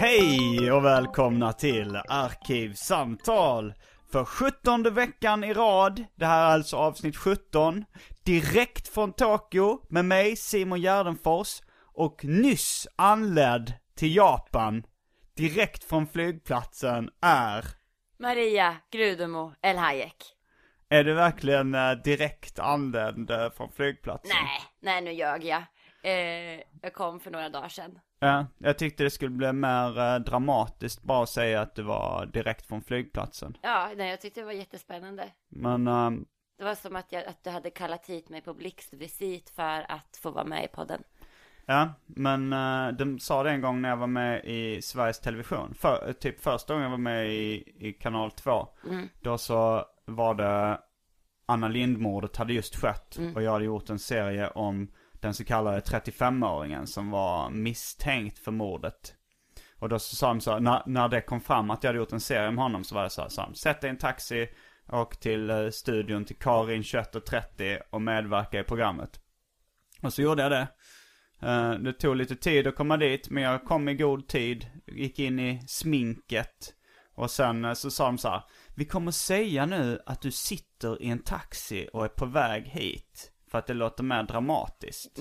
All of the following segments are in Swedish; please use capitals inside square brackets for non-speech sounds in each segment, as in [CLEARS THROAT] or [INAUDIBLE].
Hej och välkomna till Arkivsamtal! För sjuttonde veckan i rad, det här är alltså avsnitt 17, direkt från Tokyo med mig Simon Gärdenfors och nyss anländ till Japan, direkt från flygplatsen är... Maria Grudemo El Hayek. Är du verkligen eh, direkt anländ eh, från flygplatsen? Nej, nej nu ljög jag. Eh, jag kom för några dagar sedan. Ja, jag tyckte det skulle bli mer eh, dramatiskt bara att säga att du var direkt från flygplatsen. Ja, nej jag tyckte det var jättespännande. Men, ehm, Det var som att, jag, att du hade kallat hit mig på blixtvisit för att få vara med i podden. ja, men eh, de sa det en gång när jag var med i Sveriges Television. För, typ första gången jag var med i, i kanal 2. Då så var det Anna Lindmordet hade just skett och jag hade gjort en serie om den så kallade 35-åringen som var misstänkt för mordet. Och då så sa de så, när, när det kom fram att jag hade gjort en serie om honom så var det så här, sa de, sätt dig i en taxi, åk till eh, studion till Karin 21.30 och medverka i programmet. Och så gjorde jag det. Eh, det tog lite tid att komma dit, men jag kom i god tid, gick in i sminket. Och sen eh, så sa de så här, vi kommer säga nu att du sitter i en taxi och är på väg hit. För att det låter mer dramatiskt.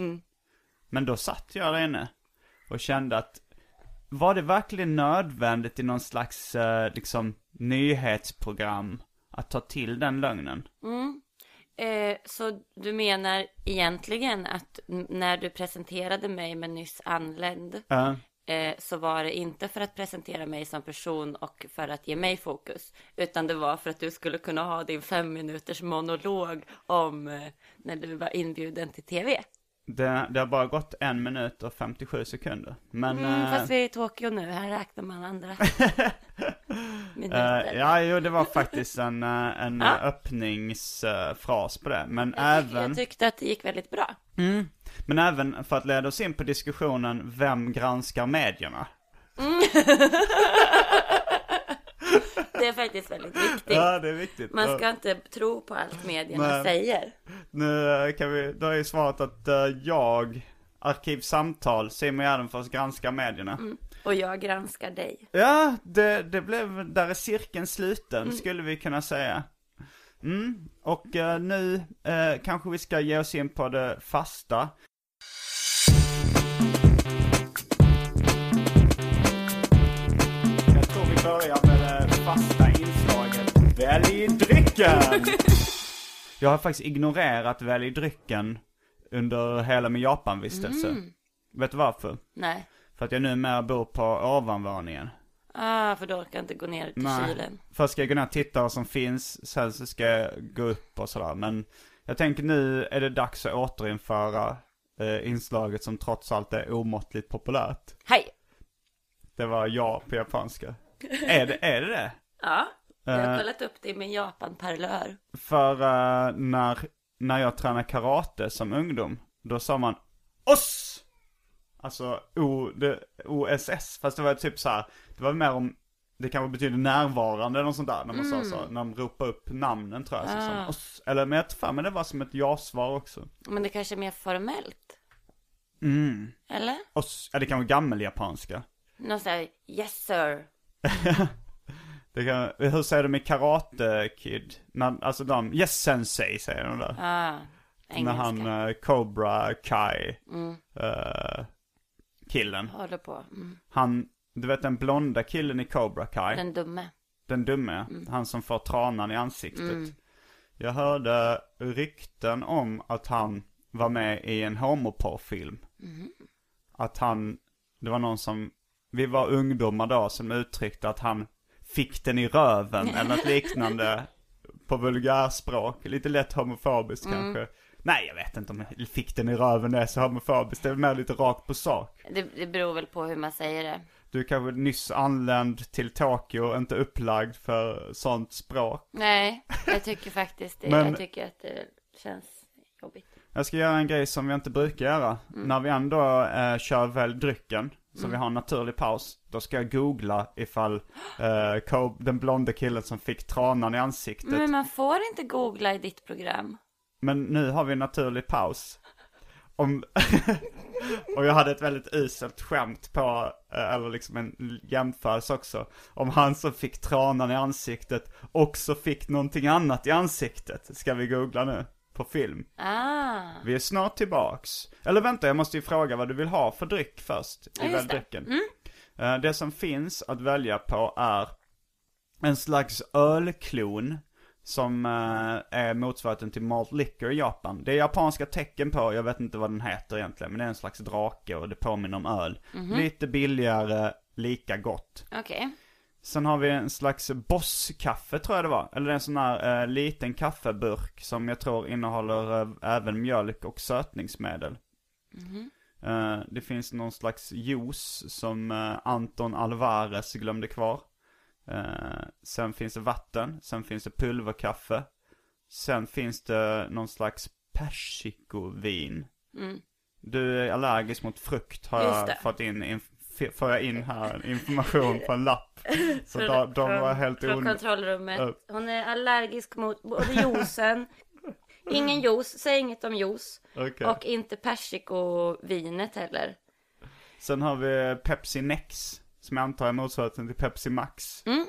Men då satt jag där inne och kände att var det verkligen nödvändigt i någon slags eh, liksom nyhetsprogram att ta till den lögnen? Eh, så du menar egentligen att när du presenterade mig med nyss anländ Ja. Eh, så var det inte för att presentera mig som person och för att ge mig fokus utan det var för att du skulle kunna ha din fem minuters monolog om eh, när du var inbjuden till tv. Det, det har bara gått en minut och 57 sekunder. Men... Mm, eh, fast vi är i Tokyo nu, här räknar man andra [LAUGHS] minuter. ja, jo, det var faktiskt en, eh, en [LAUGHS] Ja. öppningsfras på det. Men jag, tyck- även... jag tyckte att det gick väldigt bra. Men även för att leda oss in på diskussionen, vem granskar medierna? [LAUGHS] Det är faktiskt väldigt viktigt. Ja, det är viktigt. Man ska inte tro på allt medierna Nej. säger. Nu kan vi, då är ju svaret att eh, jag, Arkivsamtal, Simon Gärdenfors granskar medierna. Och jag granskar dig. Ja, det, det blev, där är cirkeln sluten skulle vi kunna säga. Mm, och eh, nu eh, kanske vi ska ge oss in på det fasta. Jag tror vi börjar med det fasta inslaget Välj drycken! [LAUGHS] Jag har faktiskt ignorerat Välj drycken under hela min Japanvistelse. Vet du varför? Nej. För att jag numera bor på ovanvåningen. Ah, för du orkar inte gå ner till kylen. Först ska jag gå ner och titta vad som finns, sen så ska jag gå upp och sådär. Men jag tänker nu är det dags att återinföra eh, inslaget som trots allt är omåttligt populärt. Hej! Det var ja på japanska. är, det, är det det? [LAUGHS] Ja, jag har Eh. kollat upp det i min Japan-parlör. För eh, när, när jag tränade karate som ungdom, då sa man OSS! Alltså O, det, OSS, fast det var typ så här, det var mer om, det kanske betyder närvarande eller något sånt där, när man sa så, när de ropade upp namnen tror jag. Så, Ah. OSS. Eller men jag tror fan, men det var som ett ja-svar också. Men det kanske är mer formellt. Mm. Eller? OSS, ja det kan vara gammeljapanska. Någon sån här, yes sir. [LAUGHS] Det kan, hur säger de i Karate Kid? När, alltså de, yes sensei säger de där. Ah. engelska. han eh, Cobra Kai eh, killen. Håller på. Mm. Han, du vet den blonda killen i Cobra Kai. Den dumme. Den dumme, han som får tranan i ansiktet. Jag hörde rykten om att han var med i en homoporrfilm. Att han, det var någon som, vi var ungdomar då som uttryckte att han fick den i röven eller något [LAUGHS] liknande på vulgärspråk. Lite lätt homofobiskt kanske. Nej, jag vet inte om jag fick den i röven det är så homofobiskt. Det är mer lite rakt på sak. Det, det beror väl på hur man säger det. Du är kanske nyss anländ till Tokyo, inte upplagd för sånt språk. Nej, jag tycker faktiskt det. Men- Jag tycker att det känns jobbigt. Jag ska göra en grej som vi inte brukar göra. När vi ändå eh, kör väl drycken, så vi har en naturlig paus. Då ska jag googla ifall eh, Cob- den blonde killen som fick tranan i ansiktet. Men man får inte googla i ditt program. Men nu har vi en naturlig paus. Om... [LAUGHS] och jag hade ett väldigt uselt skämt på, eh, eller liksom en jämförelse också. Om han som fick tranan i ansiktet också fick någonting annat i ansiktet. Ska vi googla nu? På film. Ah, Vi är snart tillbaks. Eller vänta, jag måste ju fråga vad du vill ha för dryck först. I Ja, just det. Mm. väldrycken. Eh, Det som finns att välja på är en slags ölklon. Som eh, är motsvarigheten till malt liquor i Japan. Det är japanska tecken på, jag vet inte vad den heter egentligen. Men det är en slags drake och det påminner om öl. Mhm. Lite billigare, lika gott. okej. Sen har vi en slags bosskaffe tror jag det var. Eller en sån här eh, liten kaffeburk som jag tror innehåller eh, även mjölk och sötningsmedel. Eh, det finns någon slags juice som eh, Anton Alvarez glömde kvar. Eh, sen finns det vatten, sen finns det pulverkaffe. Sen finns det någon slags persikovin. Du är allergisk mot frukt har jag fått in, inf- får jag in här information på en lapp. Så de, de var helt Från kontrollrummet. Hon är allergisk mot både juicen, ingen juice, säg inget om juice. Okej. Och inte persikovinet heller. Sen har vi Pepsi Nex, som jag antar är motsvarigheten till Pepsi Max. Mm.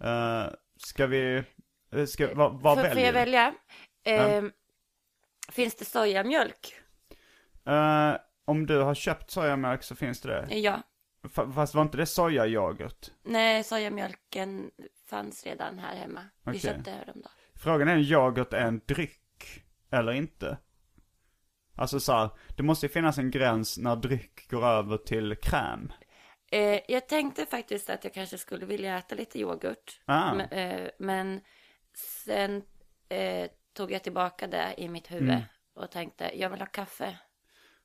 Eh, ska vi, eh, ska, vad, vad Får, får väljer jag välja? Ehm, Finns det sojamjölk? Eh, om du har köpt sojamjölk så finns det det. Ja. Fa- Fast var inte det sojayoghurt? Nej, sojamjölken fanns redan här hemma. Vi Okej. köpte häromdagen. Frågan är om yoghurt är en dryck eller inte. Alltså så här, det måste ju finnas en gräns när dryck går över till kräm. Eh, jag tänkte faktiskt att jag kanske skulle vilja äta lite yoghurt. Ah. Men, eh, men sen eh, tog jag tillbaka det i mitt huvud Mm. och tänkte jag vill ha kaffe.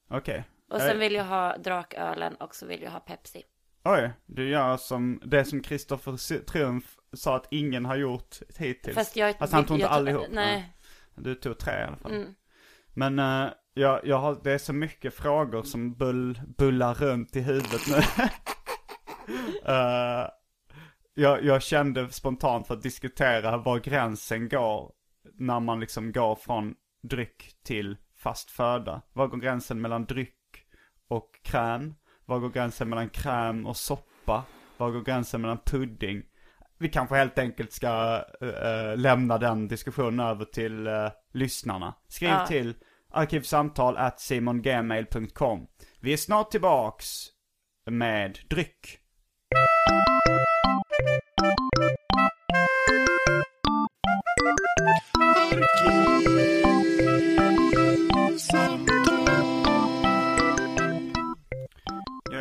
Okej. Och sen vill jag ha drakölen och så vill jag ha Pepsi. Oj, du gör som det som Kristoffer Triumf sa att ingen har gjort hittills. Fast jag... Alltså han tog inte jag, allihop. Nej. Du tog tre i alla fall. Mm. Men eh, jag, jag har, det är så mycket frågor som bull, bullar runt i huvudet nu. [LAUGHS] Eh, jag, jag kände spontant för att diskutera var gränsen går när man liksom går från dryck till fast föda. Var går gränsen mellan dryck och kräm? Var går gränsen mellan kräm och soppa? Var går gränsen mellan pudding? Vi kanske helt enkelt ska eh, lämna den diskussionen över till eh, lyssnarna. Skriv Ja. till arkivsamtal at simongmail.com. Vi är snart tillbaks med dryck. Jag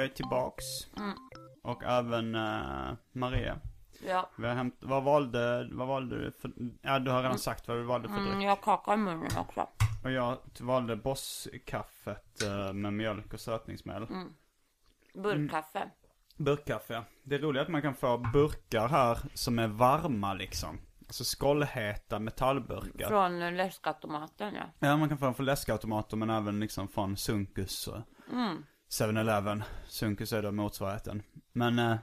är tillbaks. Och även eh, Maria. Ja. Vi har hämt, vad valde, vad valde du för, ja du har redan sagt vad du valde för dryck. Mm, jag har kaka i munnen också. Och jag valde Bosskaffet eh, med mjölk och sötningsmedel. Burkkaffe. Burkkaffe, ja. Det är roligt att man kan få burkar här som är varma liksom. Alltså skållheta metallburkar. Från läskautomaten ja. Ja, man kan få dem från läskautomater men även liksom från Sunkus och 7-Eleven. Sunkus är då motsvarigheten. Men eh,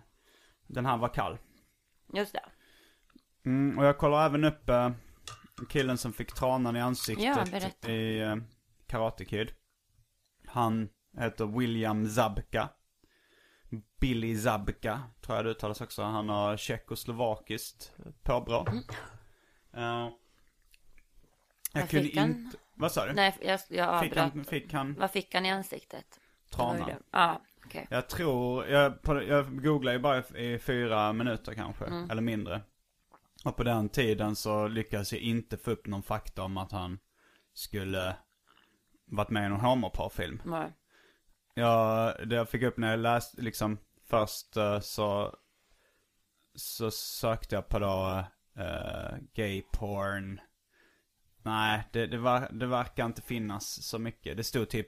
den här var kall. Just det. Mm, och jag kollar även upp eh, killen som fick tranan i Ja, ansiktet berätta. i eh, Karate Kid. Han heter William Zabka. Billy Zabka, tror jag det uttalas också. Han har tjeckoslovakiskt påbrå. Mm. Var jag kunde fick han inte... Vad sa du? Nej, jag, jag fick, avbröt. han, fick han Vad fick han i ansiktet? Trana? Ja, okej. Jag tror, jag, på, jag googlar ju bara i fyra minuter kanske, Mm. eller mindre. Och på den tiden så lyckades jag inte få upp någon fakta om att han skulle varit med i någon homoparfilm. Ja. Det jag fick upp när jag läste, liksom först eh, så, så sökte jag på då eh, gay porn. Nej, det, det, var, det verkar inte finnas så mycket. Det stod typ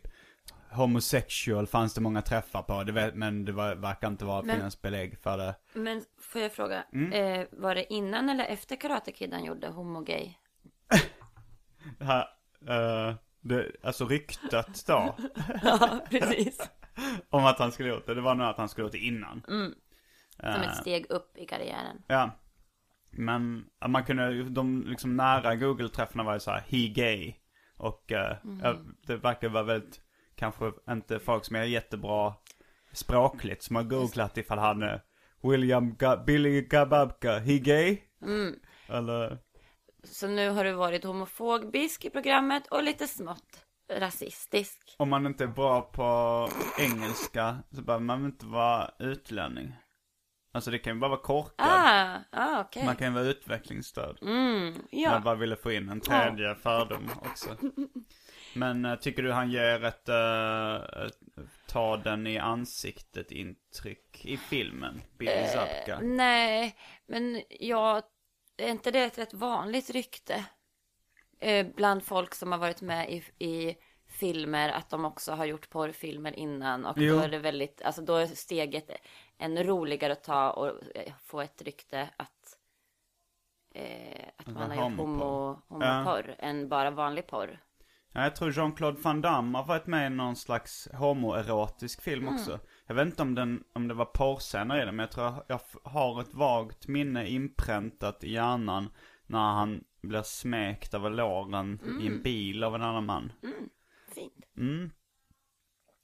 homosexual fanns det många träffar på, det vet, men det var, verkar inte vara Men- finnas belägg för det. Men får jag fråga, Mm. eh, var det innan eller efter Karate Kid han gjorde homogay? [LAUGHS] Det här, eh, det, alltså ryktet då, [LAUGHS] Ja, precis. [LAUGHS] om att han skulle gjort det, det var nog att han skulle gjort det innan. Mm. Som Eh, ett steg upp i karriären. Ja. Men man kunde, de liksom nära Google-träffarna var ju så här, he gay. Och eh, ja, det verkar vara väldigt, kanske inte folk som är jättebra språkligt som har googlat ifall han är William Ga- Billy Gababka, he gay? Eller, Så nu har du varit homofobisk i programmet och lite smått rasistisk. om man inte är bra på engelska så behöver man inte vara utlänning. Alltså det kan ju bara vara korkad. Ah, ah okej. Man kan ju vara utvecklingsstörd. Mm, Jag ja. bara ville få in en tredje fördom också. [LAUGHS] Men eh, tycker du han ger ett, eh, ett ta den i ansiktet intryck i filmen? Billy Zabka? Nej, men jag, är inte det ett rätt vanligt rykte? Eh, bland folk som har varit med i, i filmer, att de också har gjort porrfilmer innan. Och Jo. då är det väldigt, alltså då är steget en roligare att ta och eh, få ett rykte att, eh, att man har gjort homoporr. homo, homoporr än bara vanlig porr. Ja, jag tror Jean-Claude Van Damme har varit med i någon slags homoerotisk film också. Jag vet inte om, den, om det var porrscener i den, men jag tror jag, har ett vagt minne inpräntat i hjärnan när han blir smekt över låren i en bil av en annan man. Fint. Mm.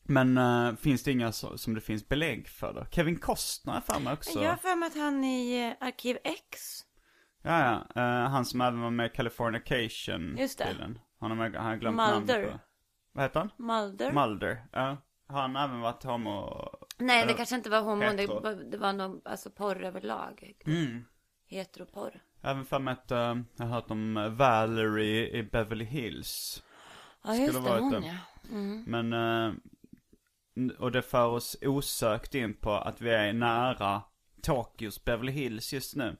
Men eh, finns det inga så, som det finns belägg för då? Kevin Costner är för mig också. Jag har för mig att han i eh, Arkiv X, Ja, ja. Eh, han som även var med i Californication. Just det. stilen. Han har, han har glömt Mulder. namnet på. Vad heter han? Mulder. Mulder. Ja. Har han även varit homo? Nej, det kanske inte var homo, det, hetero. det var nog alltså porr överlag. Mm. Heteroporr. Även för mig att eh, jag har hört om eh, Valerie i Beverly Hills. Ja, Skulle just det, varit hon det. ja. Mm. Men, eh, och det för oss osökt in på att vi är nära Tokyos Beverly Hills just nu.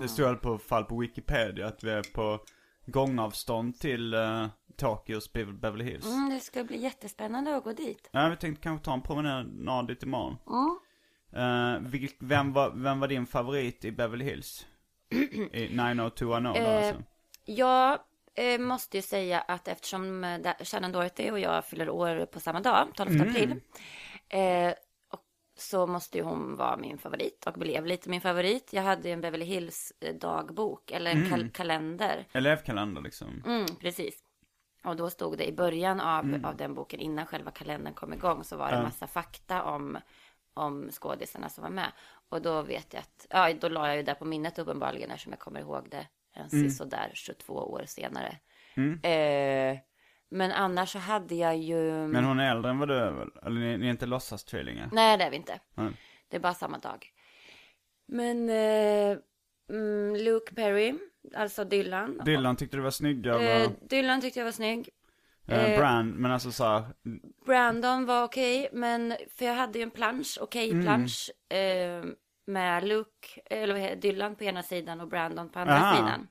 Det står i alla fall på Wikipedia att vi är på gångavstånd till uh, Tokyos Be- Beverly Hills. Mm, det ska bli jättespännande att gå dit. Ja, vi tänkte kanske ta en promenad dit imorgon. Eh, vilk, vem, var, vem var din favorit i Beverly Hills? I [CLEARS THROAT] 90210 Eh, alltså. Jag eh, måste ju säga att eftersom eh, Shannon Doherty och jag fyller år på samma dag, 12 Mm. april, eh, och så måste ju hon vara min favorit och blev lite min favorit. Jag hade ju en Beverly Hills eh, dagbok, eller en kal- kalender. Elevkalender liksom. Mm, precis. Och då stod det i början av, av den boken, innan själva kalendern kom igång, så var det massa fakta om, om skådisarna som var med. Och då vet jag att, ja, då la jag ju det på minnet uppenbarligen, eftersom jag kommer ihåg det en sådär 22 år senare. Eh, men annars så hade jag ju... Men hon är äldre än vad du är väl? Eller ni, ni är inte låtsastvillingar? Nej, det är vi inte. Nej. Det är bara samma dag. Men eh, mm, Luke Perry, alltså Dylan. Dylan tyckte du var snygg eller? Eh, Dylan tyckte jag var snygg. Eh, eh, Brand, men alltså såhär, Brandon var okej, men för jag hade ju en plansch, okej plansch eh, med Luke, eller Dylan på ena sidan och Brandon på andra Aha. sidan.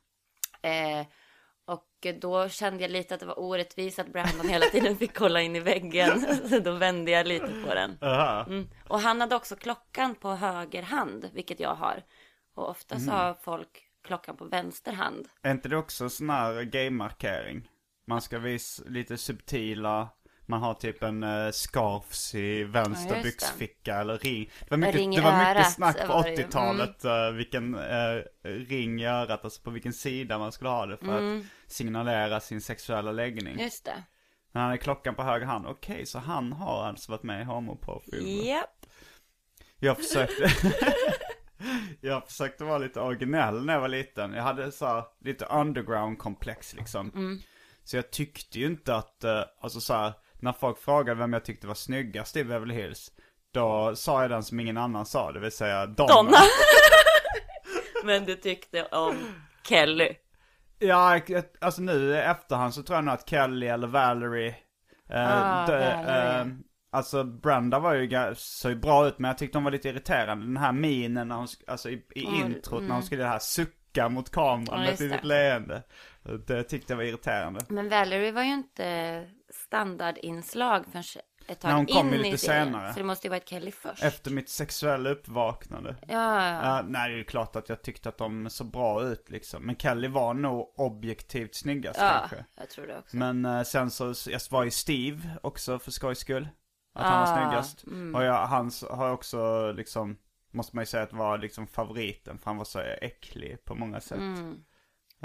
Och då kände jag lite att det var orättvist att Brandon hela tiden fick kolla in i väggen. [LAUGHS] Så då vände jag lite på den. Mm. Och han hade också klockan på höger hand, vilket jag har. Och ofta så har folk klockan på vänster hand. Är inte det också sån här gay-markering? Man ska visa lite subtila, man har typ en uh, scarfs i Ja, vänster det. byxficka eller ring. Det var mycket, Ring det var mycket snack på var det ju. Mm. 80-talet, eh, vilken eh, ring i örat, alltså på vilken sida man skulle ha det för Mm. att signalera sin sexuella läggning. Just det. Men han är klockan på höger hand, okej så han har alltså varit med i homoporrfilmer. Japp. Jag försökte [LAUGHS] Jag försökte vara lite originell när jag var liten Jag hade så här, lite underground komplex liksom Så jag tyckte ju inte att, eh, alltså så här, när folk frågade vem jag tyckte var snyggast i Beverly Hills. Då sa jag den som ingen annan sa, det vill säga Donna. Donna. [LAUGHS] Men du tyckte om Kelly. Ja, alltså nu i efterhand så tror jag nog att Kelly eller Valerie. Eh, Ah, dö- Valerie. eh, alltså Brenda var ju, såg ju bra ut men jag tyckte hon var lite irriterande. Den här minen när hon, alltså i, i Ja, introt när hon skulle det här sucka mot kameran Ja, med det. leende. Det tyckte jag var irriterande. Men Valerie var ju inte standardinslag förrän ett tag Nej, hon kom in ju lite i serien. senare. Så det måste ju varit Kelly först. Efter mitt sexuella uppvaknande. Ja, ja. Ja, nej, det är klart att jag tyckte att de såg bra ut liksom. Men Kelly var nog objektivt snyggast ja kanske. jag tror det också. Men eh, sen så, jag var ju Steve också för skojs skull. Att han var Ah, snyggast. Och jag, hans har också liksom, måste man ju säga att var liksom favoriten. För han var så äcklig på många sätt.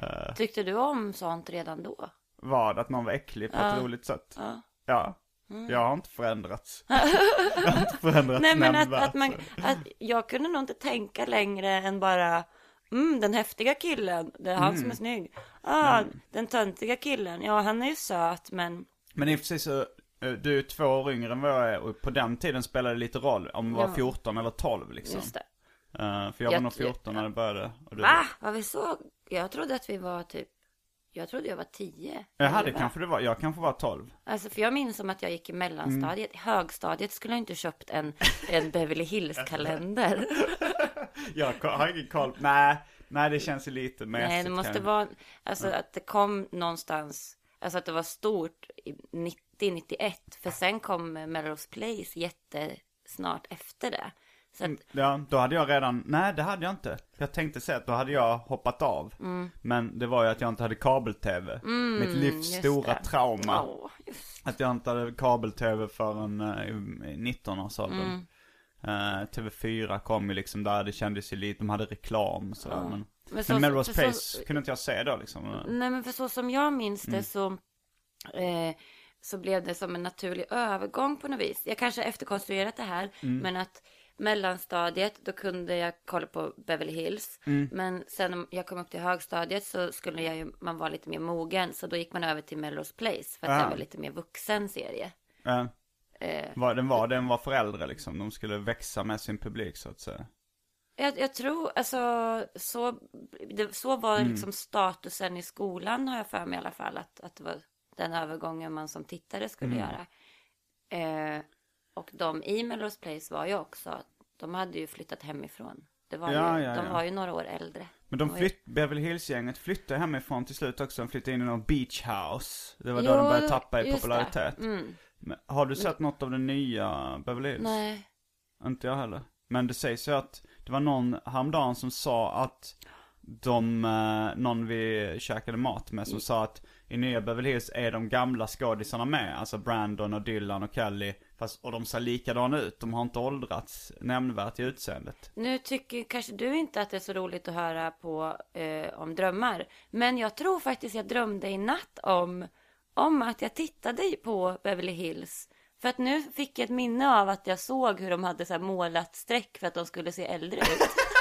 Eh, Tyckte du om sånt redan då? vad? Att någon var äcklig på ett roligt sätt? Ja. Ja. Jag har inte förändrats. [LAUGHS] jag har inte förändrats Nej men att, att man, att jag kunde nog inte tänka längre än bara Mm, den häftiga killen, det är han Mm. som är snygg. Ah, den töntiga killen, ja han är ju söt men Men i och för sig så, eh, du är två år yngre än vad jag är och på den tiden spelade det lite roll om du var Ja. 14 eller 12 liksom. just det. Eh, för jag var Jag- nog 14 när det började. Och du, Va? Var vi så? Jag trodde att vi var typ, jag trodde jag var tio. Det elva. kanske det var. Jag kanske var 12. Alltså för jag minns som att jag gick i mellanstadiet. Mm. I högstadiet skulle jag inte köpt en, en Beverly Hills-kalender. [LAUGHS] Jag har ingen koll. Nej, nej det känns ju lite mesigt. Nej, det måste vara, alltså att det kom någonstans, alltså att det var stort i 90-91. För sen kom Melrose Place jättesnart efter det. Att, Ja, då hade jag redan, nej det hade jag inte. Jag tänkte säga att då hade jag hoppat av. Men det var ju att jag inte hade kabel-tv. Mitt livs Mm. stora det. trauma. just. Att jag inte hade kabel-tv förrän uh, i 19-årsåldern. Mm. Eh, TV4 kom ju liksom där, det kändes ju lite, de hade reklam och sådär. Men, Men så- men Melrose för så- Place kunde inte jag se då liksom. Nej, men för så som jag minns Mm. det så, eh, så blev det som en naturlig övergång på något vis. Jag kanske har efterkonstruerat det här, Mm. men att mellanstadiet, då kunde jag kolla på Beverly Hills. Mm. Men sen när jag kom upp till högstadiet så skulle jag ju, man vara lite mer mogen, så då gick man över till Melrose Place för att Ah. det var lite mer vuxen serie. Eh, Eh, var, den, var, den var för äldre liksom, de skulle växa med sin publik så att säga. Jag, jag tror, alltså, så, det, så var Mm. liksom statusen i skolan har jag för mig i alla fall. Att, att det var den övergången man som tittare skulle Mm. göra. Eh, och de i Melrose Place var ju också, de hade ju flyttat hemifrån. Det var Ja, ju, ja, de ja. var ju några år äldre. Men de flytt, Beverly Hills-gänget flyttade hemifrån till slut också. De flyttade in i någon beach house. Det var då Jo, de började tappa i popularitet. Mm. Men, har du sett något av den nya Beverly Hills? Nej. Inte jag heller. Men det sägs ju att det var någon häromdagen som sa att de, eh, någon vi käkade mat med som sa att i nya Beverly Hills är de gamla skådisarna med. Alltså Brandon och Dylan och Kelly. Fast, och de ser likadana ut. De har inte åldrats nämnvärt i utseendet. Nu tycker kanske du inte att det är så roligt att höra på eh, om drömmar. Men jag tror faktiskt jag drömde i natt om, om att jag tittade på Beverly Hills. För att nu fick jag ett minne av att jag såg hur de hade så här målat streck för att de skulle se äldre ut. [LAUGHS]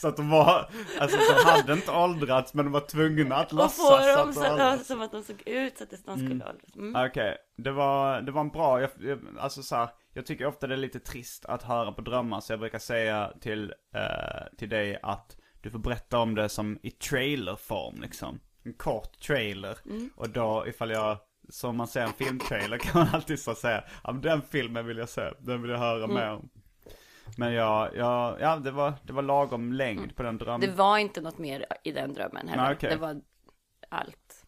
Så att de var, alltså de hade inte åldrats men de var tvungna att Och låtsas få att de åldrats. som att de såg ut så att de skulle åldras. Mm. Okej, det var, det var en bra, jag, jag, alltså så här, jag tycker ofta det är lite trist att höra på drömmar så jag brukar säga till, eh, till dig att du får berätta om det som i trailerform liksom. En kort trailer. Och då ifall jag, som man ser en filmtrailer kan man alltid så säga, ja men den filmen vill jag se, den vill jag höra mer om. Men jag, jag, ja det var, det var lagom längd på den drömmen. Det var inte något mer i den drömmen heller. Nej, okej. Det var allt.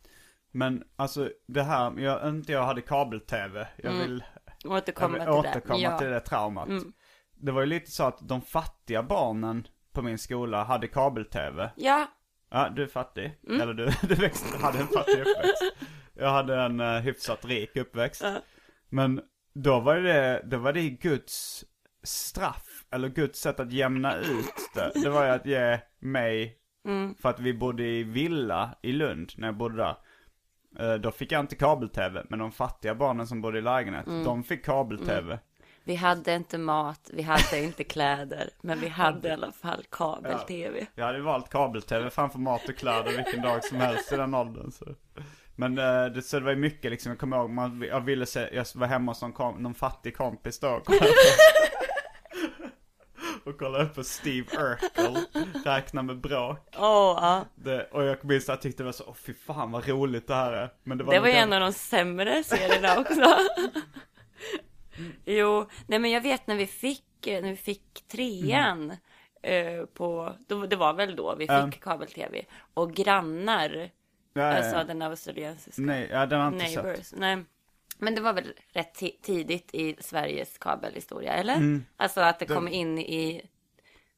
Men alltså det här, jag, inte jag hade kabel-tv. Jag vill Återkomma jag till vill det. återkomma Ja. till det traumat. Mm. Det var ju lite så att de fattiga barnen på min skola hade kabel-tv. Ja, Ja, du är fattig. Mm. Eller du, [LAUGHS] du växte, hade en fattig uppväxt. Jag hade en uh, hyfsat rik uppväxt. Men då var det, då var det Guds straff, eller Guds sätt att jämna ut det. Det var ju att ge mig, Mm. för att vi bodde i villa i Lund när jag bodde där. Eh, Då fick jag inte kabel-tv, men de fattiga barnen som bodde i lägenhet, Mm. de fick kabel-tv. Vi hade inte mat, vi hade inte kläder, men vi hade i alla fall kabel-tv. Jag hade valt kabel-tv framför mat och kläder vilken dag som helst i den åldern. Så. Men eh, det, så det var ju mycket liksom, jag kommer ihåg, man, jag ville se, jag var hemma hos någon, kom, någon fattig kompis då. Och kollade upp på Steve Urkel, räkna med bråk. Åh, ja. Det, och jag minns att jag tyckte det var så, åh fy fan vad roligt det här är. Men det var, Det var ju en av de sämre serierna också. Jo, nej men jag vet när vi fick, eh, när vi fick trean eh, på, då, det var väl då vi fick Mm. kabel-tv. Och grannar, ja, ja, alltså ja. den australiensiska Nej, ja, den har inte sett. Neighbors. Nej. Men det var väl rätt ti- tidigt i Sveriges kabelhistoria, eller? Mm. Alltså att det kom in i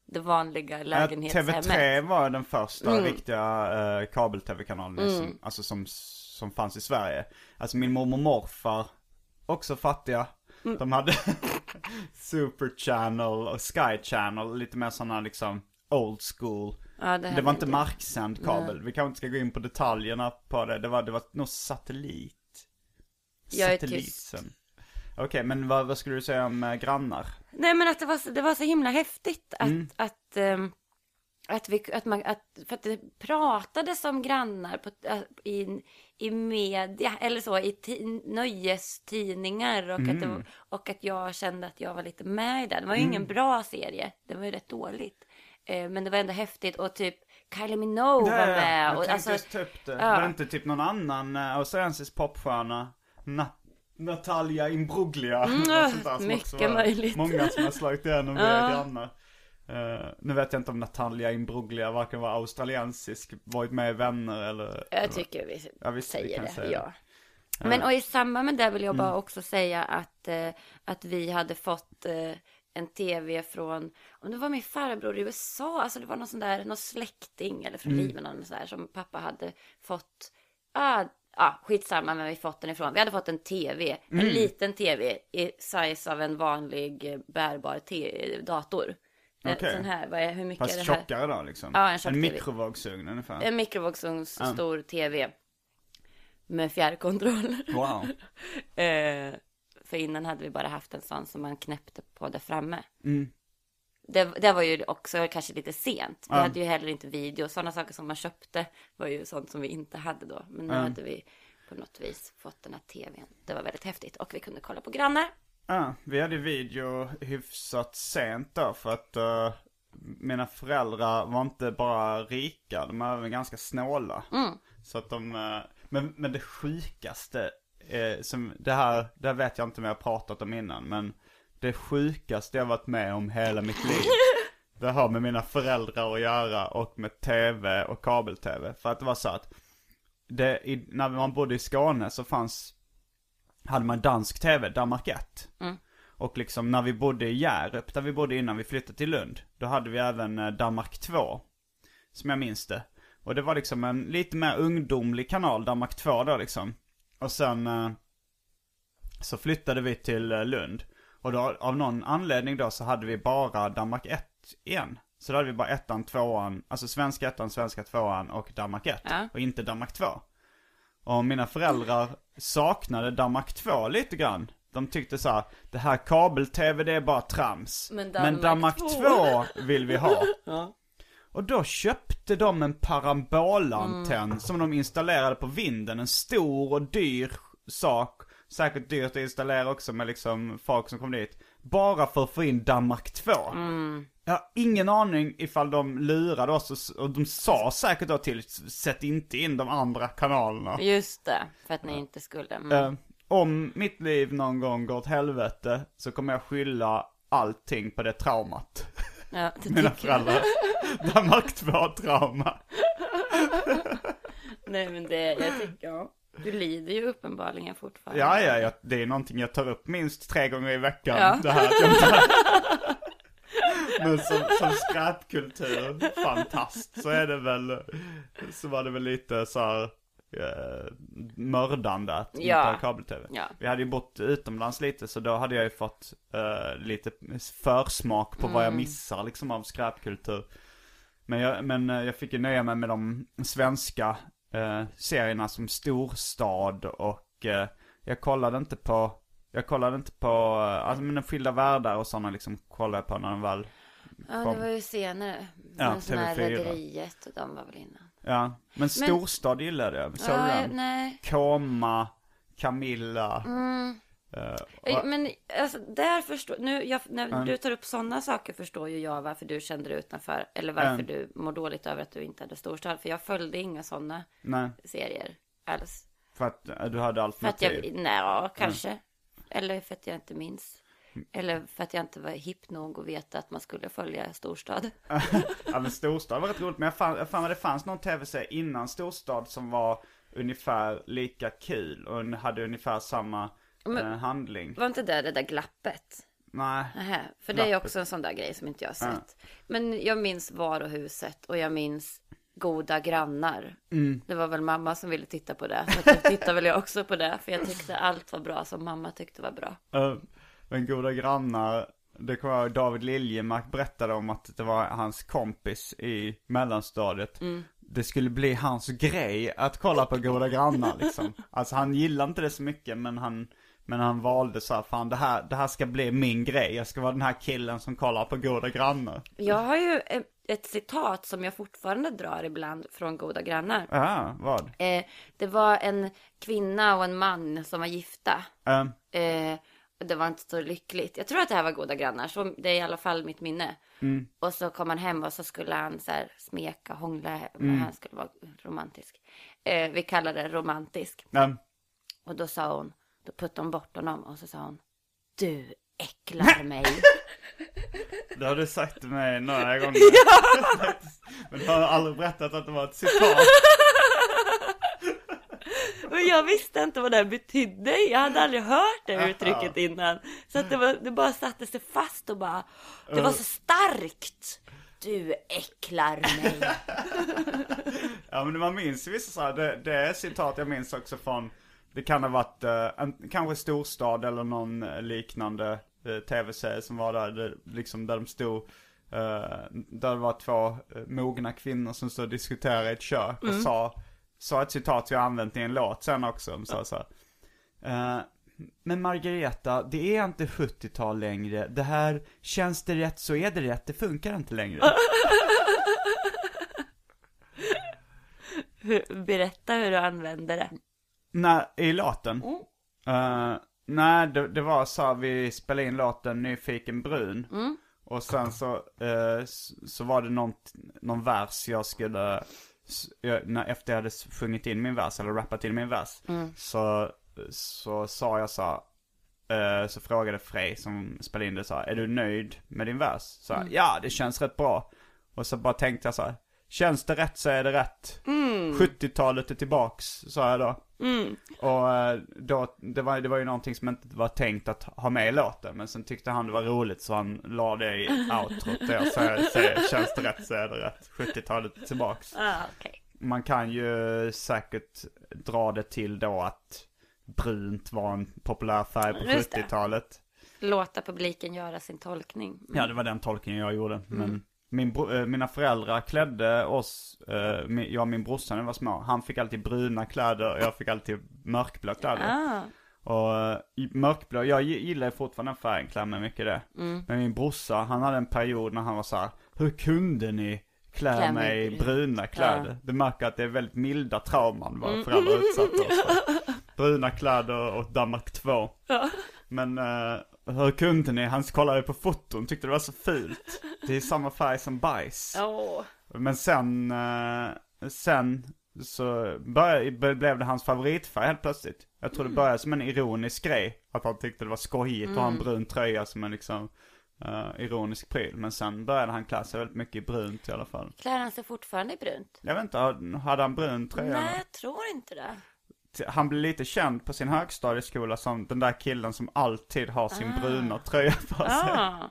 det vanliga lägenhetshemmet. TV3 var den första Mm. riktiga eh, kabel-tv-kanalen som, alltså som, som fanns i Sverige. Alltså min mormor och morfar, också fattiga. Mm. De hade [LAUGHS] Super Channel och Sky Channel, lite mer sådana liksom old school. Ja, Det, här var inte marksänd kabel. Vi kanske inte ska gå in på detaljerna på det. Det var, det var nog satellit. Jag är Satellitsen. Okej, men vad, vad skulle du säga om eh, grannar? Nej men att det var, så- det var så himla häftigt att, Mm. att, ehm, att vi, att man, att, för att det pratades om grannar på, äh, i, i media, eller så, i ti, nöjestidningar och, att det, Mm. och att jag kände att jag var lite med i den. Det var ju ingen bra serie, det var ju rätt dåligt. Eh, men det var ändå häftigt och typ Kylie Minogue var med. jag Och, alltså, just upp det. ja. Var det inte typ någon annan uh, australiensisk popstjärna? Na- Natalia Imbruglia. Mm, Något sånt där som mycket var möjligt. Många som har slagit igenom Ja. via grannar. Eh, nu vet jag inte om Natalia Imbruglia varken var australiensisk, varit med i Vänner eller... Jag tycker vi Ja, vi säger kan det, säga ja. Men och i samband med det vill jag bara Mm. också säga att, eh, att vi hade fått eh, en tv från, om det var min farbror i USA, alltså det var någon sån där, någon släkting eller från Mm. Libanon eller så där, som pappa hade fått, ah, ah, skitsamma men vi fått den ifrån. Vi hade fått en tv, en Mm. liten tv i size av en vanlig eh, bärbar te- dator. En Okej. sån här, vad är, hur mycket Fast är det här? tjockare då liksom? Ja, en tjock En mikrovågsugn ungefär. En mikrovågsugns Ja. stor tv. Med fjärrkontroll. Wow. [LAUGHS] Eh, för innan hade vi bara haft en sån som man knäppte på där framme. Mm. Det, det var ju också kanske lite sent. Vi Ja. hade ju heller inte video. Sådana saker som man köpte var ju sånt som vi inte hade då. Men nu Ja. hade vi på något vis fått den här tvn. Det var väldigt häftigt. Och vi kunde kolla på grannar. Ja, vi hade video hyfsat sent då för att eh, mina föräldrar var inte bara rika, de var även ganska snåla. Så att de, eh, men, men det sjukaste, eh, som, det här, det här vet jag inte om jag har pratat om innan, men det sjukaste jag varit med om hela mitt liv. [LAUGHS] Det har med mina föräldrar att göra och med tv och kabel-tv. För att det var så att, det, i, när man bodde i Skåne så fanns hade man dansk tv, Danmark 1. Och liksom när vi bodde i Hjärup, där vi bodde innan vi flyttade till Lund, då hade vi även eh, Danmark 2. Som jag minns det. Och det var liksom en lite mer ungdomlig kanal, Danmark 2 då liksom. Och sen eh, så flyttade vi till eh, Lund. Och då av någon anledning då så hade vi bara Danmark 1 igen. Så då hade vi bara ettan, tvåan, alltså svenska ettan, svenska tvåan och Danmark 1. Ja. Och inte Danmark 2. Och mina föräldrar saknade Danmark 2 lite grann. De tyckte så här, det här kabel-tv det är bara trams. Men Men Danmark Danmark 2 vill vi ha. [LAUGHS] Ja. Och då köpte de en parabolantenn som de installerade på vinden. En stor och dyr sak. Säkert dyrt att installera också med liksom folk som kom dit. Bara för att få in Danmark 2. Jag har ingen aning ifall de lurade oss och, de sa säkert då till, sätt inte in de andra kanalerna. Just det. För att ni inte skulle. Mm. Eh, om mitt liv någon gång går åt helvete så kommer jag skylla allting på det traumat. Ja, det [LAUGHS] Mina föräldrar. Danmark 2-trauma. [LAUGHS] Nej men det, jag tycker, ja. Du lider ju uppenbarligen fortfarande. Ja, ja, ja, det är någonting jag tar upp minst tre gånger i veckan. Ja. Det här jag. [LAUGHS] Men som, som skräpkultur, fantast, så är det väl, så var det väl lite så här, eh, mördande att inte Ja. ha kabel-tv. Ja. Vi hade ju bott utomlands lite, så då hade jag ju fått eh, lite försmak på vad jag missar liksom av skräpkultur. Men jag, men eh, jag fick ju nöja mig med de svenska eh, serierna som Storstad och eh, jag kollade inte på Jag kollade inte på, eh, alltså men skilda världar och sådana liksom kollade jag på när de väl Ja, det var ju senare. Ja, Men sån här TV4. Rederiet och de var väl innan. Ja, men storstad gillade jag. Såg du Ja, den? nej. Koma, Camilla. Mm. Eh, Men alltså, där förstår, nu, jag, när Ja. du tar upp sådana saker förstår ju jag varför du kände dig utanför. Eller varför Ja. du mår dåligt över att du inte hade storstad. För jag följde inga sådana serier alls. för att eh, du hade För att alternativ. jag, nej, ja, kanske. Eller för att jag inte minns. Eller för att jag inte var hipp nog att veta att man skulle följa storstad. [LAUGHS] Ja men storstad var rätt roligt, men jag fann, jag fann att det fanns någon tv-serie innan storstad som var ungefär lika kul och hade ungefär samma Men- eh, handling. Var inte det det där glappet? Nej. Nähä, för det är Glappet. också en sån där grej som inte jag har sett. Men jag minns Varuhuset och jag minns Goda grannar. Mm. Det var väl mamma som ville titta på det. Så då tittade väl jag också på det. För jag tyckte allt var bra som mamma tyckte var bra. Uh, men goda grannar, det kommer jag David Liljemark berättade om att det var hans kompis i mellanstadiet. Det skulle bli hans grej att kolla på goda grannar liksom. [LAUGHS] Alltså han gillade inte det så mycket men han, men han valde så här, fan det här, det här ska bli min grej. Jag ska vara den här killen som kollar på goda grannar. Jag har ju ett citat som jag fortfarande drar ibland från Goda grannar. Ja, vad? Eh, det var en kvinna och en man som var gifta. Uh, Eh, och det var inte så lyckligt. Jag tror att det här var goda grannar, så det är i alla fall mitt minne. Och så kom han hem och så skulle han så här smeka, hångla, men han skulle vara romantisk. Eh, vi kallar det romantisk. um, Och då sa hon, då puttade hon bort honom och så sa hon, du äcklar mig. [LAUGHS] det har du sagt till mig några [LAUGHS] gånger. [LAUGHS] men du har aldrig berättat att det var ett citat. Men jag visste inte vad det betydde. Jag hade aldrig hört det uttrycket innan. Så att det, var, det bara satte sig fast och bara, det var så starkt. Du äcklar mig. Ja men man minns vissa så här, det, det är citat jag minns också från, det kan ha varit eh, en, kanske storstad eller någon eh, liknande eh, tv-serie som var där, det, liksom där de stod, där det var två mogna kvinnor som stod och diskuterade i ett kök och sa, sa ett citat vi har använt i en låt sen också, de sa så här, men Margareta, det är inte 70-tal längre. Det här, känns det rätt så är det rätt, det funkar inte längre. [LAUGHS] Berätta hur du använder det. Nej, i låten? Eh, nej, det, det var så här, vi spelade in låten Nyfiken brun. Och sen så, s- så var det någon, någon vers jag skulle, jag, när, efter jag hade sjungit in min vers, eller rappat in min vers. Så, så sa jag så här, eh, så frågade Frej som spelade in det så här, är du nöjd med din vers? Så här, ja det känns rätt bra. Och så bara tänkte jag så här, känns det rätt så är det rätt. 70-talet är tillbaks, sa jag då. Och eh, då, det var, det var ju någonting som inte var tänkt att ha med i låten. Men sen tyckte han det var roligt så han la det i outrot där jag säger, säger känns det rätt så är det rätt. 70-talet är tillbaks. Ah, okej. Man kan ju säkert dra det till då att brunt var en populär färg på Just det. 70-talet. Låta publiken göra sin tolkning. Ja, det var den tolkningen jag gjorde. Men min bro, eh, mina föräldrar klädde oss, eh, jag och min brorsa när vi var små. Han fick alltid bruna kläder och jag fick alltid mörkblå kläder. Ah, Och eh, mörkblå, jag gi- gillar fortfarande färgen, klär mig mycket det. Men min brorsa, han hade en period när han var så här: hur kunde ni klä, Klä mig i i brun?" bruna kläder? Ja. Du märker att det är väldigt milda trauman våra föräldrar utsatte oss för. [LAUGHS] Bruna kläder och Danmark 2. Men eh, hur kunde ni? Han kollade på foton, tyckte det var så fult. Det är samma färg som bajs. åh. Men sen, eh, sen så började, blev det hans favoritfärg helt plötsligt. Jag tror det började som en ironisk grej. Att han tyckte det var skojigt att ha en brun tröja som en liksom eh, ironisk pryl. Men sen började han klä sig väldigt mycket i brunt i alla fall. Klär han sig fortfarande i brunt? Jag vet inte, hade han brun tröja? Nej, jag tror inte det. Han blev lite känd på sin högstadieskola som den där killen som alltid har sin bruna tröja på sig. Ah,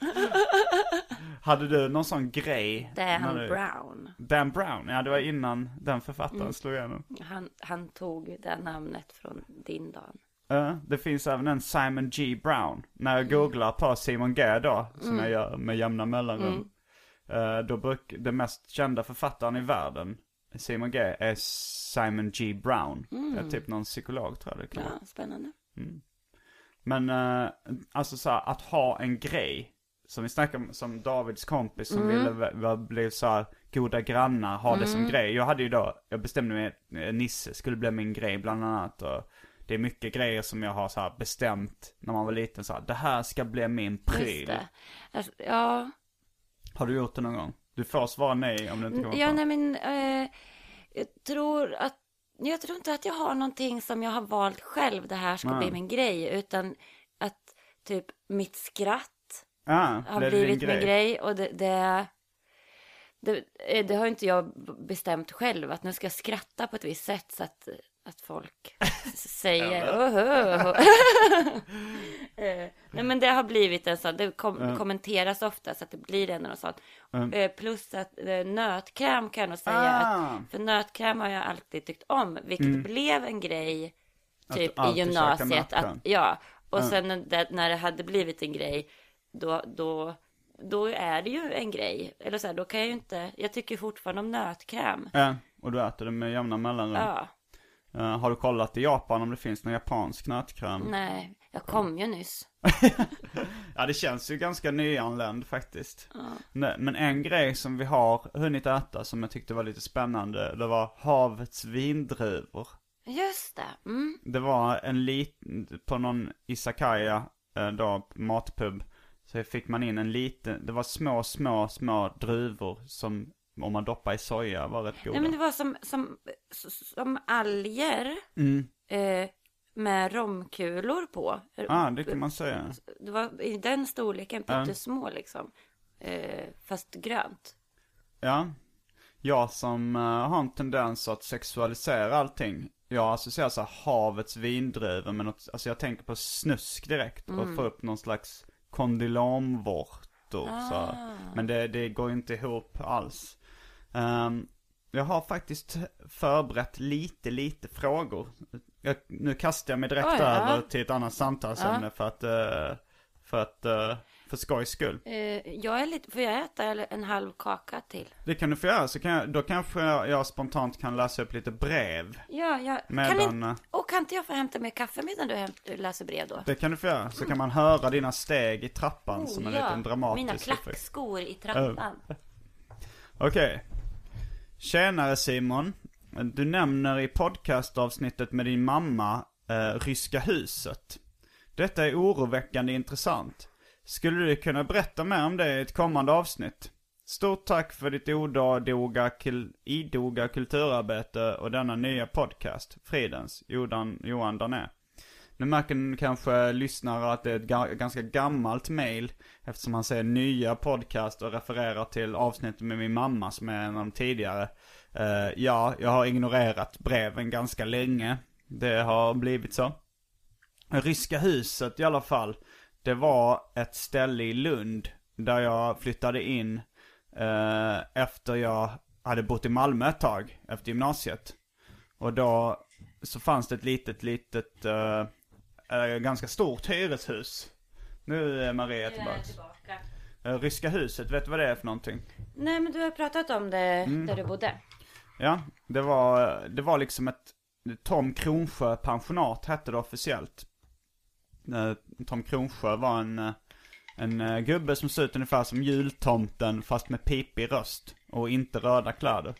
[LAUGHS] Hade du någon sån grej? han du- Brown. Dan Brown, ja det var innan den författaren slog igenom. Han, han tog det namnet från din Dan. Ja, det finns även en Simon G. Brown. När jag googlar på Simon G då, som jag gör med jämna mellanrum. eh, då bruk, den mest kända författaren i världen, Simon G, är Simon G. Brown. Det är typ någon psykolog tror jag det kan vara. Ja, spännande. Men eh, alltså så här, att ha en grej. Som vi snackade om, som Davids kompis som ville v- v- bli så här goda grannar, ha det som grej. Jag hade ju då, jag bestämde mig eh, Nisse skulle bli min grej bland annat. Och det är mycket grejer som jag har så här bestämt när man var liten så här, det här ska bli min Just pryl. det. Alltså, ja, Har du gjort det någon gång? Du får svara nej om du inte kommer ja på. nej men eh, jag tror att jag tror inte att jag har någonting som jag har valt själv, det här ska Nej. bli min grej, utan att typ mitt skratt Ja, har blivit min grej och det, det, det, eh, det har inte jag bestämt själv, att nu ska jag skratta på ett visst sätt så att, att folk [LAUGHS] säger oho. [LAUGHS] [LAUGHS] Eh, Nej men det har blivit en sån, det kom, kommenteras ofta så att det blir ändå något sånt. Eh, Plus att eh, nötkräm kan jag nog säga, Ah. att, för nötkräm har jag alltid tyckt om, vilket blev en grej typ i gymnasiet. Att, ja, och sen när det, när det hade blivit en grej, då, då, då är det ju en grej. Eller så här, då kan jag ju inte, jag tycker fortfarande om nötkräm. Ja, och du äter det med jämna mellanrum. Ja, Eh, har du kollat i Japan om det finns någon japansk nötkräm? nej, jag kom ju nyss. [LAUGHS] Ja, det känns ju ganska nyanländ faktiskt. Nej, Men en grej som vi har hunnit äta som jag tyckte var lite spännande, det var havets vindruvor. Just det, mm. Det var en liten, på någon isakaya, eh, då, matpub, så fick man in en liten, det var små, små, små druvor som, om man doppar i soja, var rätt goda. Nej men det var som, som, som alger Mm. eh, med romkulor på. Ja, ah, det kan man säga. Det var i den storleken, pyttesmå liksom. Eh, fast grönt. Ja. Jag som eh, har en tendens att sexualisera allting. Jag associerar så här havets vindruvor med något, alltså jag tänker på snusk direkt och får upp någon slags kondylomvårtor så här. Men det, det går inte ihop alls. Ehm, jag har faktiskt förberett lite, lite frågor. Jag, nu kastar jag mig direkt Oj, ja. över till ett annat samtalsämne för att, eh, för att, eh, för skojs skull. Eh, jag är lite, får jag äta en halv kaka till? Det kan du få göra, så kan jag, då kanske jag, jag spontant kan läsa upp lite brev. Ja, kan, Medan, inte, eh, och kan inte jag få hämta mer kaffe medan du hämt, läser brev då? Det kan du få göra, så kan man höra dina steg i trappan som en Oh, ja, liten dramatisk Mina effekt. klackskor i trappan. [LAUGHS] Okej. Tjenare Simon. Du nämner i podcastavsnittet med din mamma eh, Ryska huset. Detta är oroväckande intressant. Skulle du kunna berätta mer om det i ett kommande avsnitt? Stort tack för ditt odoga, kul, idoga kulturarbete och denna nya podcast. Fridens, Johan, Johan Dané. Nu märker ni kanske lyssnare att det är ett ga- ganska gammalt mail eftersom han säger nya podcast och refererar till avsnittet med min mamma som är en av de tidigare. Eh, ja, jag har ignorerat breven ganska länge. Det har blivit så. Ryska huset i alla fall. Det var ett ställe i Lund där jag flyttade in eh, efter jag hade bott i Malmö ett tag efter gymnasiet. Och då så fanns det ett litet, litet, eh, ganska stort hyreshus. Nu är Maria tillbaka. Eh, Ryska huset, vet du vad det är för någonting? Nej, men du har pratat om det Mm. där du bodde. Ja, det var, det var liksom ett Tom Kronsjö pensionat hette det officiellt. Eh, Tom Kronsjö var en, eh, en eh, gubbe som såg ut ungefär som jultomten fast med pipig röst och inte röda kläder.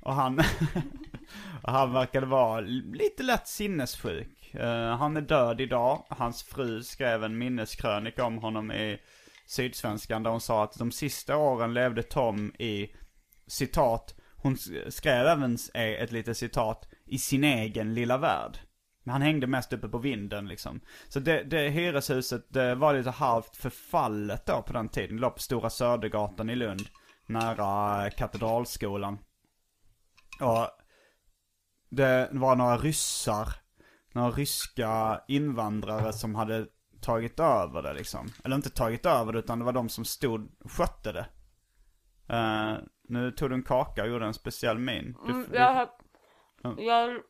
Och han, [LAUGHS] och han verkade vara lite lätt sinnessjuk. Han är död idag. Hans fru skrev en minneskrönika om honom i Sydsvenskan där hon sa att de sista åren levde Tom i citat, hon skrev även eh, ett litet citat, i sin egen lilla värld. Men han hängde mest uppe på vinden liksom. Så det, det hyreshuset, det var lite halvt förfallet då på den tiden. Det låg på Stora Södergatan i Lund, nära Katedralskolan. Och det var några ryssar, några ryska invandrare som hade tagit över det liksom. Eller inte tagit över det utan det var de som stod och skötte det. Uh, nu tog du en kaka och gjorde en speciell min. Du, Mm, du- jag, Ja. jag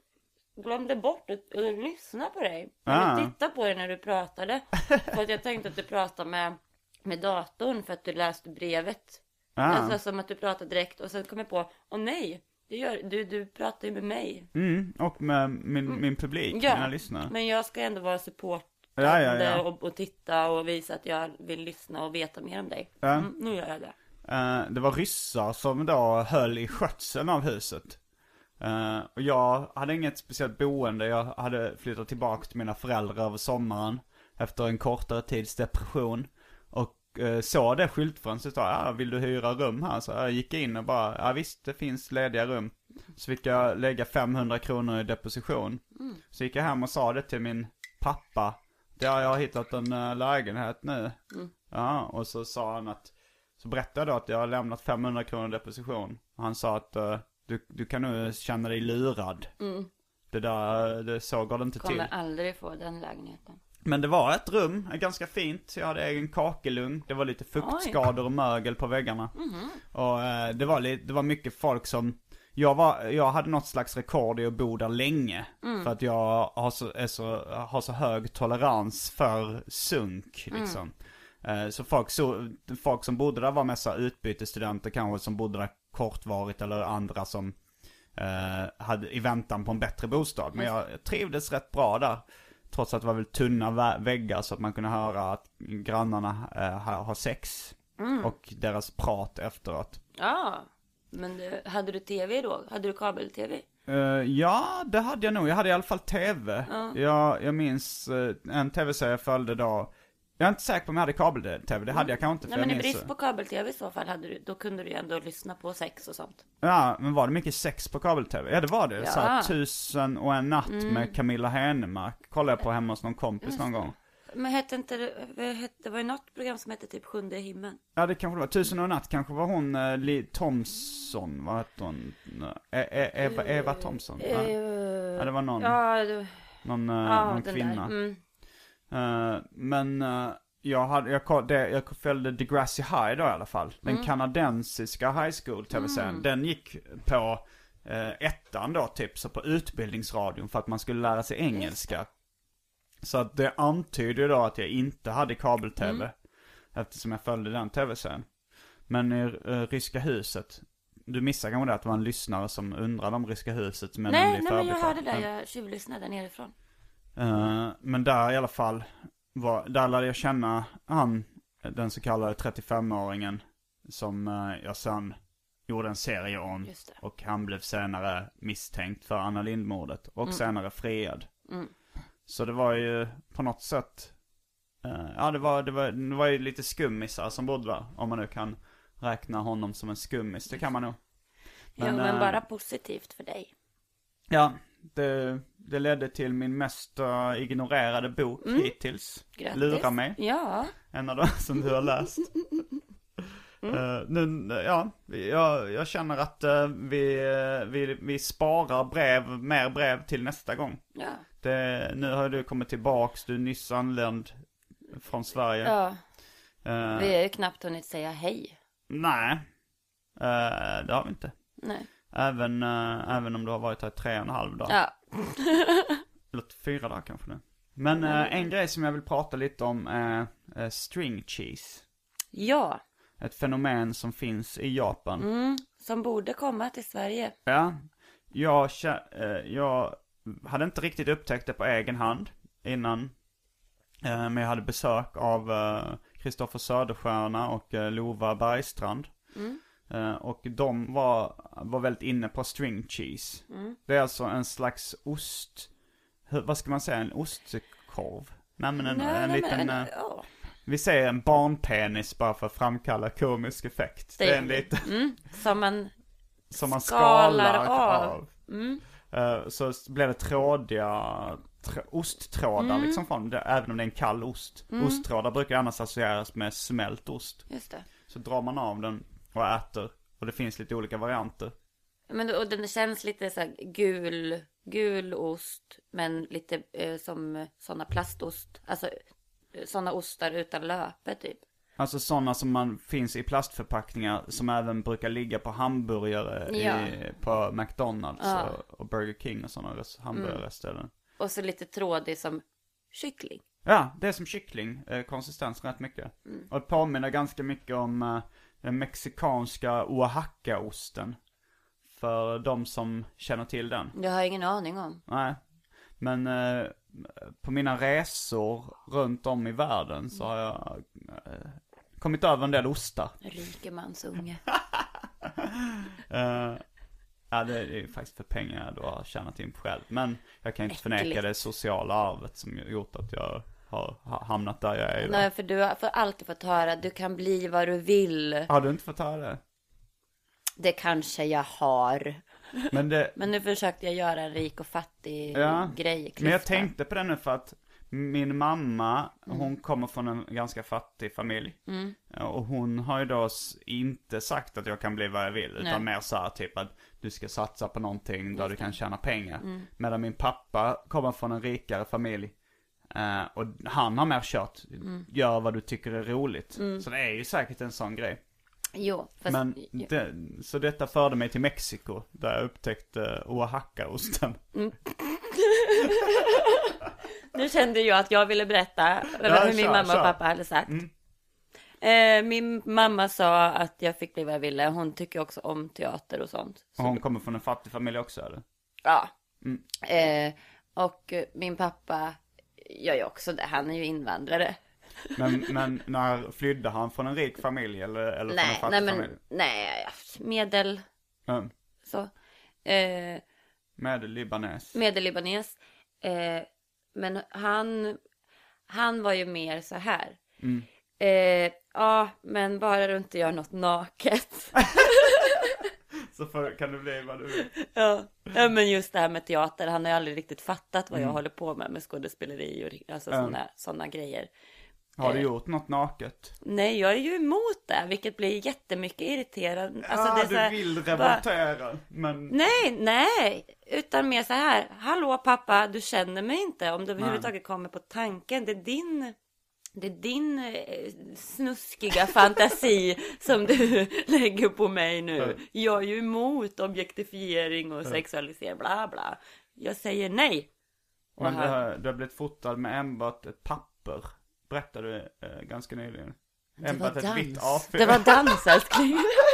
glömde bort att, att lyssna på dig. Ah. Jag tittade på dig när du pratade. [LAUGHS] för att jag tänkte att du pratade med, med datorn för att du läste brevet. ah, Alltså som att du pratade direkt och sen kom jag på, åh nej, det gör, du, du pratar ju med mig. mm, och med min, min publik, mina lyssnare. men jag ska ändå vara support Ja, ja, ja. Och, och titta och visa att jag vill lyssna och veta mer om dig. Ja. Mm, nu gör jag det. Eh, det var ryssar som då höll i skötseln av huset. Eh, och jag hade inget speciellt boende. Jag hade flyttat tillbaka till mina föräldrar över sommaren. Efter en kortare tids depression. Och uh, såg det skyltfönstret och ja, vill du hyra rum här? Så jag gick in och bara, ja visst det finns lediga rum. Så fick jag lägga 500 kronor i deposition. Så gick jag hem och sa det till min pappa. Ja, jag har hittat en eh, lägenhet nu. Ja, och så sa han att så berättade jag då att jag har lämnat 500 kronor deposition. Och han sa att eh, du, du kan nu känna dig lurad. Det där, det, så går det inte till. Kommer aldrig få den lägenheten. Men det var ett rum, ganska fint. Jag hade egen kakelugn. Det var lite fuktskador och mögel på väggarna. Och eh, det, var lite, det var mycket folk som jag, var, jag hade något slags rekord i att bo där länge. För att jag har så, så, har så hög tolerans för sunk liksom. Eh, Så folk, så folk som bodde där var mest utbytesstudenter kanske som bodde där kortvarigt eller andra som eh, hade i väntan på en bättre bostad. Men jag trivdes rätt bra där. Trots att det var väl tunna vä- väggar så att man kunde höra att grannarna eh, har, sex. Och deras prat efteråt. Ja, men hade du tv då? Hade du kabel-tv? Eh, ja, det hade jag nog. Jag hade i alla fall tv. Jag, jag minns eh, en tv-serie jag följde då. Jag är inte säker på om jag hade kabel-tv. Det hade jag kanske inte. För Nej, men i brist på kabel-tv i så fall hade du, då kunde du ju ändå lyssna på sex och sånt. Ja, men var det mycket sex på kabel-tv? Ja, det var det. Ja. Mm. Så här, tusen och en natt med Camilla Henemark. Kollade jag på hemma hos någon kompis någon gång. Men hette inte det, det var ju något program som hette typ Sjunde himlen. Ja, det kanske det var. Tusen och en natt kanske var hon, uh, Li Thompson, vad hette hon? Eh, eh, Eva, Eva Thompson? Ja. ja, det var någon, Ja, det, någon, eh, ja någon kvinna. där. Mm. Eh, men eh, jag, hade, jag, det, jag följde Degrassi High då i alla fall. Den Mm. kanadensiska high school tv-serien. Den gick på uh, ettan då typ, så på utbildningsradion för att man skulle lära sig engelska. Så att det antyder då att jag inte hade kabel-tv. Mm. Eftersom jag följde den tv-serien. Men i uh, Ryska huset, du missade kanske det att det var en lyssnare som undrade om Ryska huset. Men Nej, nej men jag hörde det, Men- jag tjuvlyssnade nerifrån. Eh, men där i alla fall, var, där lärde jag känna han, den så kallade 35-åringen, som eh, jag sen gjorde en serie om. Och han blev senare misstänkt för Anna Lindh-mordet och senare friad. Mm. Så det var ju på något sätt, eh, ja det var, det, var, det var ju lite skummisar som bodde där. Om man nu kan räkna honom som en skummis, det kan man nog. ja, Men, men eh, bara positivt för dig. Ja, det, det ledde till min mest eh, ignorerade bok hittills. Mm. Grattis. Lura mig. Ja, En av dem [LAUGHS] som du har läst. Mm. Eh, nu, ja, jag, jag känner att eh, vi, vi, vi sparar brev, mer brev till nästa gång. ja, Det, nu har du kommit tillbaks, du är nyss anländ från Sverige. ja. Eh, Vi har ju knappt hunnit säga hej. Nej, det har vi inte. Nej. Även, eh, även om du har varit här i tre och en halv dag. Ja, [LAUGHS] Eller fyra dagar kanske nu. Men eh, en grej som jag vill prata lite om är eh, string cheese. ja. Ett fenomen som finns i Japan. Mm. Som borde komma till Sverige. Ja, jag, jag hade inte riktigt upptäckt det på egen hand innan. Men jag hade besök av Kristoffer Söderstjärna och Lova Bergstrand. Eh, och de var, var väldigt inne på string cheese. Det är alltså en slags ost, hur, vad ska man säga, en ostkorv? Nej men en, en liten, men, eh, ja. vi säger en barnpenis bara för att framkalla komisk effekt. Det är en liten, Mm. Som en, som man skalar skalar, av. av. mm. Eh, så blev det trådiga tr- osttrådar Mm. liksom från det, även om det är en kall ost. Osttrådar brukar annars associeras med smält ost. just det. Så drar man av den och äter. Och det finns lite olika varianter. Men då- och den känns lite så här gul, gul ost. Men lite eh, som sådana plastost. Alltså sådana ostar utan löpe typ. Alltså sådana som man finns i plastförpackningar som även brukar ligga på hamburgare Ja. i, på McDonalds Ja. och, och Burger King och sådana res- hamburgerställen. Och så lite trådig som kyckling. Ja, det är som kyckling, eh, konsistens rätt mycket. Och det påminner ganska mycket om eh, den mexikanska Oaxaca-osten. För de som känner till den. Jag har ingen aning om. Nej. Men eh, på mina resor runt om i världen så har jag eh, kommit över en del ostar. Rikemansunge. [LAUGHS] Eh, ja, det är ju faktiskt för pengar jag då har tjänat in själv. Men jag kan inte förneka Äckligt. det sociala arvet som gjort att jag har ha- hamnat där jag är idag. Nej, för du har för alltid fått höra du kan bli vad du vill. Har du inte fått höra det? Det kanske jag har. Men det, [LAUGHS] Men nu försökte jag göra en rik och fattig Ja, grej i Men jag tänkte på det nu för att min mamma, Mm. hon kommer från en ganska fattig familj. Och hon har ju då inte sagt att jag kan bli vad jag vill. Utan Nej. mer så här typ att du ska satsa på någonting där du kan tjäna pengar. Mm. Medan min pappa kommer från en rikare familj. Eh, och han har mer kört, Mm. gör vad du tycker är roligt. Så det är ju säkert en sån grej. Jo, fast... Men det, så detta förde mig till Mexiko. Där jag upptäckte Oaxaca-osten. [LAUGHS] Nu kände jag att jag ville berätta Ja, hur min kör, mamma och kör. pappa hade sagt. Mm. Eh, min mamma sa att jag fick bli vad jag ville. Hon tycker också om teater och sånt. Och hon kommer från en fattig familj också eller? Ja. Mm. Eh, och min pappa gör ju också det. Han är ju invandrare. Men, men när flydde han från en rik familj eller, eller från en Nej, fattig nej men familj? nej, medel Mm. så. Eh, Med libanes. medellibanes. Eh, men han, han var ju mer så här. Mm. Eh, ja, men bara du inte gör något naket. [LAUGHS] [LAUGHS] Så för, kan det bli vad du vill. ja. ja, men just det här med teater. Han har ju aldrig riktigt fattat vad jag Mm. håller på med med skådespeleri och alltså Mm. sådana såna grejer. Har du Eh. gjort något naket? Nej, jag är ju emot det, vilket blir jättemycket irriterande. Alltså, ja, du här, vill bara- revoltera. Men Nej, nej, utan mer så här. Hallå pappa, du känner mig inte om du överhuvudtaget kommer på tanken. Det är din, det är din eh, snuskiga fantasi som du [LAUGHS] lägger på mig nu. Jag är ju emot objektifiering och sexualisering, bla bla. Jag säger nej. Men du, har, du har blivit fotad med enbart ett papper. Berättade du eh, ganska nyligen. Enbart ett vitt dans. A4. Det var dans älskling. [LAUGHS]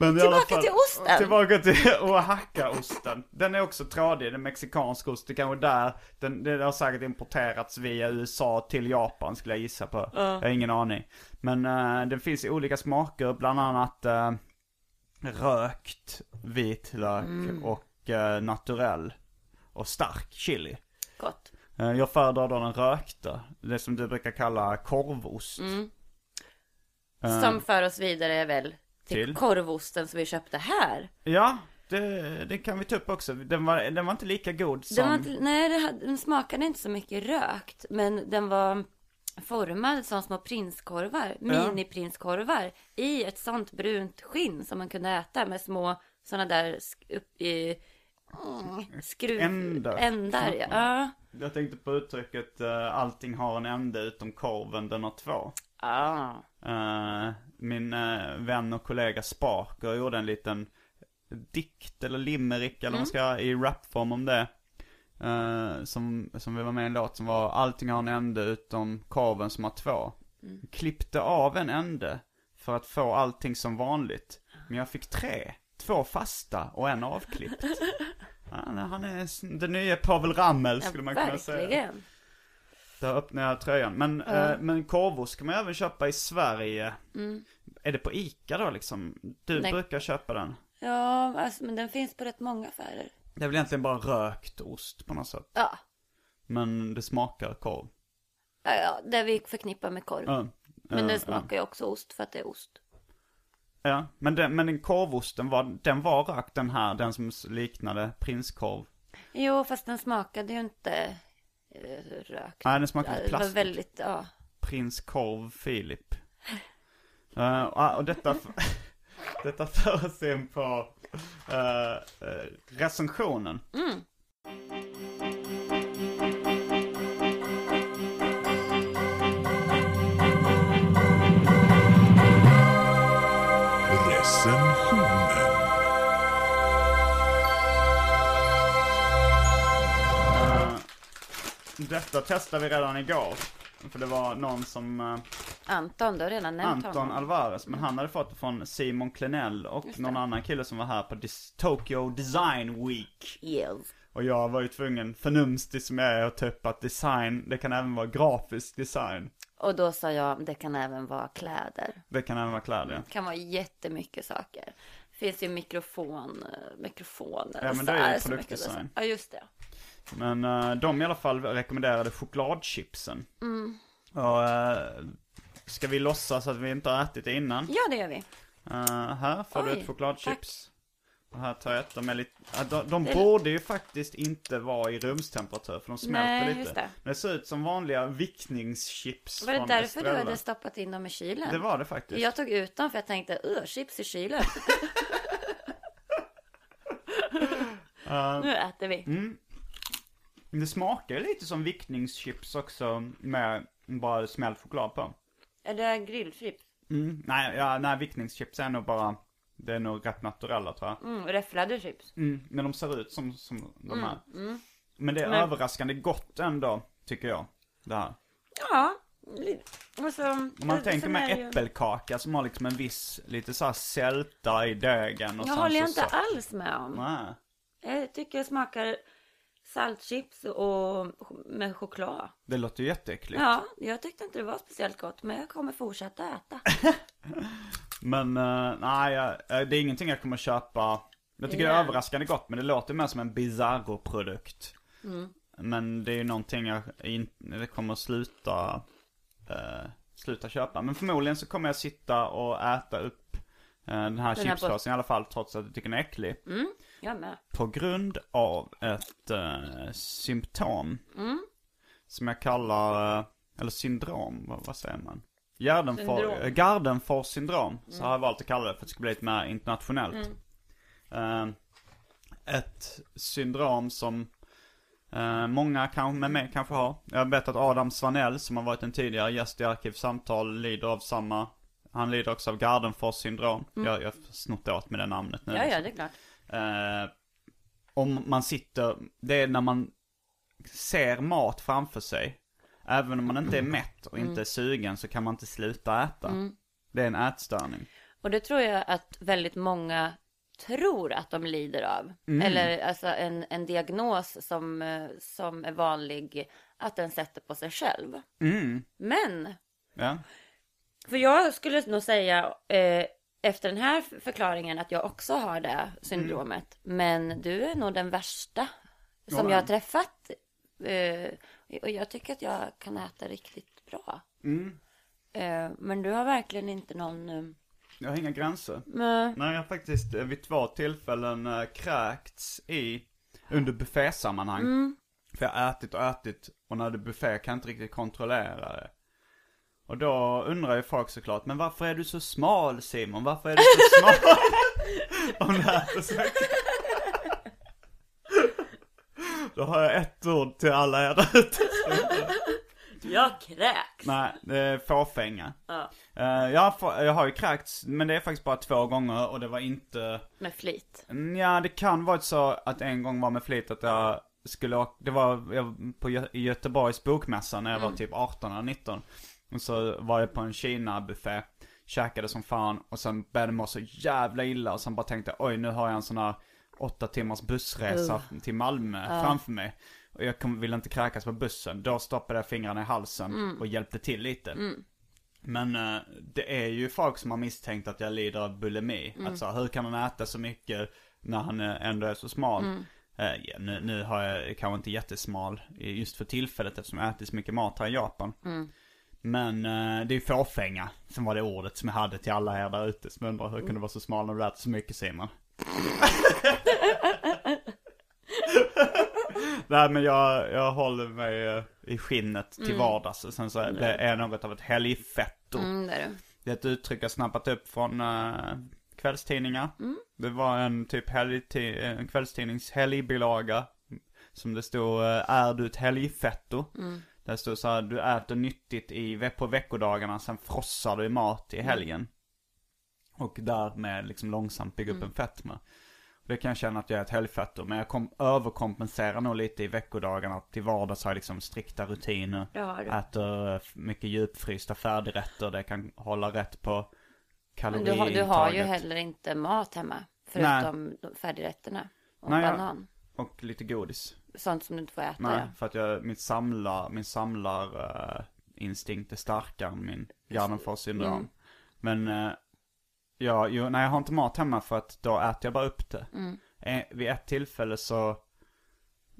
Men i Tillbaka fall, till osten. Tillbaka till [LAUGHS] Oaxaca-osten. Den är också tradig, den mexikansk ost. Det kanske där, den, den har säkert importerats via USA till Japan skulle jag gissa på. Jag har ingen aning. Men eh, den finns i olika smaker, bland annat eh, rökt vitlök Mm. och uh, naturell. Och stark chili. Gott. Jag föredrar då den rökta, det som du brukar kalla korvost. Mm. Som för oss vidare väl till, Till? korvosten som vi köpte här. Ja, det, det kan vi ta upp också. Den var, den var inte lika god som... Den, var inte, nej, hade- den smakade inte så mycket rökt, men den var formad som små prinskorvar, mini-prinskorvar i ett sånt brunt skinn som man kunde äta med små sådana där upp i mm, skruv... Ändar. Ändar, ja. ja. Jag tänkte på uttrycket uh, allting har en ände utom korven, den har två. Ah. Min eh, vän och kollega Sparker gjorde en liten dikt eller limerick eller vad man ska i rapform om det. Eh, som, som vi var med i en låt som var allting har en ände utom korven som har två. Klippte av en ände för att få allting som vanligt. Men jag fick tre. Två fasta och en avklippt. [LAUGHS] Han, är den nya Pavel Ramel skulle man kunna säga. Där öppnar jag tröjan. Men, eh, men korvost kan man även köpa i Sverige. Är det på Ica då liksom? Du Mm. Nej. brukar köpa den. Ja, alltså, men den finns på rätt många affärer. Det är väl egentligen bara rökt ost på något sätt. Ja, Men det smakar korv. ja, ja det vi förknippar med korv. Ja. Men ja. smakar ju också ost för att det är ost. Ja, men den, men den korvosten var, den var rökt den här, den som liknade prinskorv. Jo, fast den smakade ju inte rökt. Nej, den smakade lite det var väldigt, ja. Prinskorv Filip. Eh, och, detta, [LAUGHS] detta för oss in på uh, recensionen. Recensionen. Detta testade vi redan igår. För det var någon som, eh, Anton, du har redan nämnt Anton honom. Alvarez, men han hade fått det från Simon Klenell och någon annan kille som var här på Dis- Tokyo Design Week. Yes. Och jag var ju tvungen, förnumstig som jag är, att ta upp att design, det kan även vara grafisk design. Och då sa jag, det kan även vara kläder. Det kan även vara kläder. Det kan vara jättemycket saker. Det finns ju mikrofon, eh, mikrofoner. Ja, och men så det är ju det så mycket produktdesign. Ja, just det. Men eh, de i alla fall rekommenderade chokladchipsen. Mm. Och uh, ska vi låtsas att vi inte har ätit det innan? Ja, det gör vi. Eh, här får du Oj, ett chokladchips. Och här tar jag ett. De, är lite, de, de Det borde ju faktiskt inte vara i rumstemperatur för de smälter Nej, lite. just det. Men det ser ut som vanliga vickningschips Var det därför du Estrella. hade stoppat in dem i kylen? Det var det faktiskt. Jag tog ut dem för jag tänkte, öh, chips i kylen. [LAUGHS] nu äter vi. Mm. Det smakar lite som vickningschips också med bara smält choklad på. Är det grillchips? Mm. Nej, ja, nej, vickningschips är nog bara, det är nog rätt naturella tror jag. Mm, räfflade chips. Mm, men de ser ut som, som de är. mm. Men det är Men- överraskande gott ändå, tycker jag. Det här. Ja. Alltså, Om man det- tänker med ju- äppelkaka som har liksom en viss, lite så här sälta i degen och Jag håller jag inte så- alls med om. Nej. Jag tycker det smakar saltchips och med choklad. Det låter ju jätteäckligt. Ja, jag tyckte inte det var speciellt gott, men jag kommer fortsätta äta. [LAUGHS] Men eh, nej, jag- eh, det är ingenting jag kommer köpa. Jag tycker det är överraskande gott, men det låter mer som en Bizarro-produkt. Mm. Men det är ju någonting jag inte kommer sluta, eh, sluta köpa. Men förmodligen så kommer jag sitta och äta upp eh, den här Den här chipspåsen i alla fall, trots att jag tycker den är äcklig. Mm, jag med. På grund av ett eh, symptom. Mm. Som jag kallar, eh, eller syndrom, vad, vad säger man? Gardenfors Syndrom. Mm. eh, Gardenfors syndrom, så har jag valt att kalla det för att det ska bli lite mer internationellt. Eh, ett syndrom som eh, många kan, med mig kanske har. Jag vet att Adam Svanell som har varit en tidigare gäst i Arkivsamtal lider av samma, han lider också av Gardenfors syndrom. Jag, jag har snott åt med det namnet nu. Mm. Ja, liksom. ja, det är klart. Eh, om man sitter, det är när man ser mat framför sig. Även om man inte är mätt och inte är sugen så kan man inte sluta äta. Det är en ätstörning. Och det tror jag att väldigt många tror att de lider av. Mm. Eller alltså en, en diagnos som, eh, som är vanlig att den sätter på sig själv. Mm, Men, ja. för jag skulle nog säga eh, efter den här förklaringen att jag också har det syndromet. Men du är nog den värsta som Ja. jag har träffat. Eh, och jag tycker att jag kan äta riktigt bra. Mm. Eh, men du har verkligen inte någon... Eh, Jag har inga gränser. nej. Nej, jag har faktiskt vid två tillfällen kräkts i, under buffésammanhang. För jag har ätit och ätit och när det är buffé kan jag inte riktigt kontrollera det. Och då undrar ju folk såklart, men varför är du så smal Simon? Varför är du så smal? [LAUGHS] Om äter så mycket. Då har jag ett ord till alla er där ute. Jag kräks. Nej, det är fåfänga. Ja. Eh, jag, har, jag har ju kräkts, men det är faktiskt bara två gånger och det var inte Med flit. Ja, det kan vara så att en gång var med flit att jag skulle åka, det var jag, på Gö- Göteborgs bokmässa när jag var typ 18 eller 19. Och så var jag på en Kina-buffé, käkade som fan och sen började det må så jävla illa och sen bara tänkte oj nu har jag en sån här åtta timmars bussresa till Malmö framför mig. Och jag kom, ville inte kräkas på bussen. Då stoppade jag fingrarna i halsen och hjälpte till lite. Men eh, det är ju folk som har misstänkt att jag lider av bulimi. Alltså hur kan han äta så mycket när han eh, ändå är så smal? Eh, ja, nu, nu har jag kanske inte jättesmal just för tillfället eftersom jag ätit så mycket mat här i Japan. Men eh, det är fåfänga som var det ordet som jag hade till alla er där ute som undrar hur kan du vara så smal när du äter så mycket Simon? [LAUGHS] Nej men jag, jag håller mig eh, i skinnet till vardags. Och sen så är det är något av ett helgfetto. Mm, det är. Det är ett uttryck jag snappat upp från uh, kvällstidningar. Det var en typ helgti- en kvällstidnings helgbilaga. Som det stod, eh, är du ett helgfetto? Där stod så här, du äter nyttigt i, på veckodagarna, sen frossar du i mat i helgen. Och därmed liksom långsamt bygga upp en fetma. Det kan jag känna att jag är ett helgfötter. Men jag kom, överkompenserar nog lite i veckodagarna. Till vardags har jag liksom strikta rutiner. Du. Äter eh, mycket djupfrysta färdigrätter. Det kan hålla rätt på kaloriintaget. du har, du har ju heller inte mat hemma. Förutom de färdigrätterna. Och Nej, banan. Och lite godis. Sånt som du inte får äta. Nej, ja. för att jag, min samlar, min samlar eh, instinkt är starkare än min Gardenfors syndrom. Mm. Men, uh, ja, jo, nej jag har inte mat hemma för att då äter jag bara upp det. Mm. Eh, vid ett tillfälle så,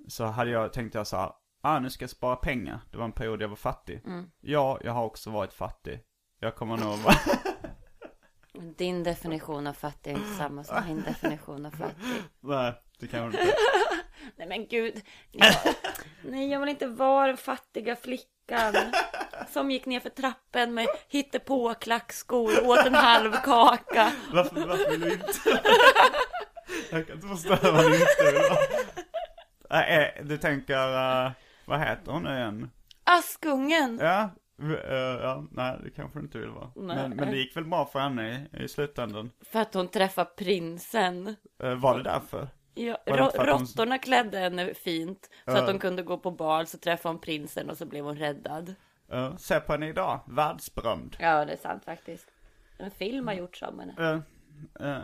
så hade jag, tänkte jag så här, ah nu ska jag spara pengar. Det var en period jag var fattig. Mm. Ja, jag har också varit fattig. Jag kommer nog [LAUGHS] vara, Din definition av fattig är inte samma som min definition av fattig. [LAUGHS] nej, det kan jag inte. Nej men gud. Jag, nej jag vill inte vara den fattiga flickan. Som gick ner för trappen med hittepå klackskor och åt en halv kaka. Varför, varför vill du inte? jag kan inte förstå vad du inte vill ha. Nej, eh, du tänker, eh, vad heter hon nu igen? Askungen. Ja, eh, ja, nej det kanske du inte vill vara. Men, men det gick väl bra för henne i, i slutändan. För att hon träffade prinsen. Eh, var det därför? Ja, att hon- råttorna klädde henne fint. Så Ja. att hon kunde gå på bal. Så träffade hon prinsen och så blev hon räddad. Uh, se på henne idag, världsberömd. Ja det är sant faktiskt. En film har gjorts om henne. Eh, eh,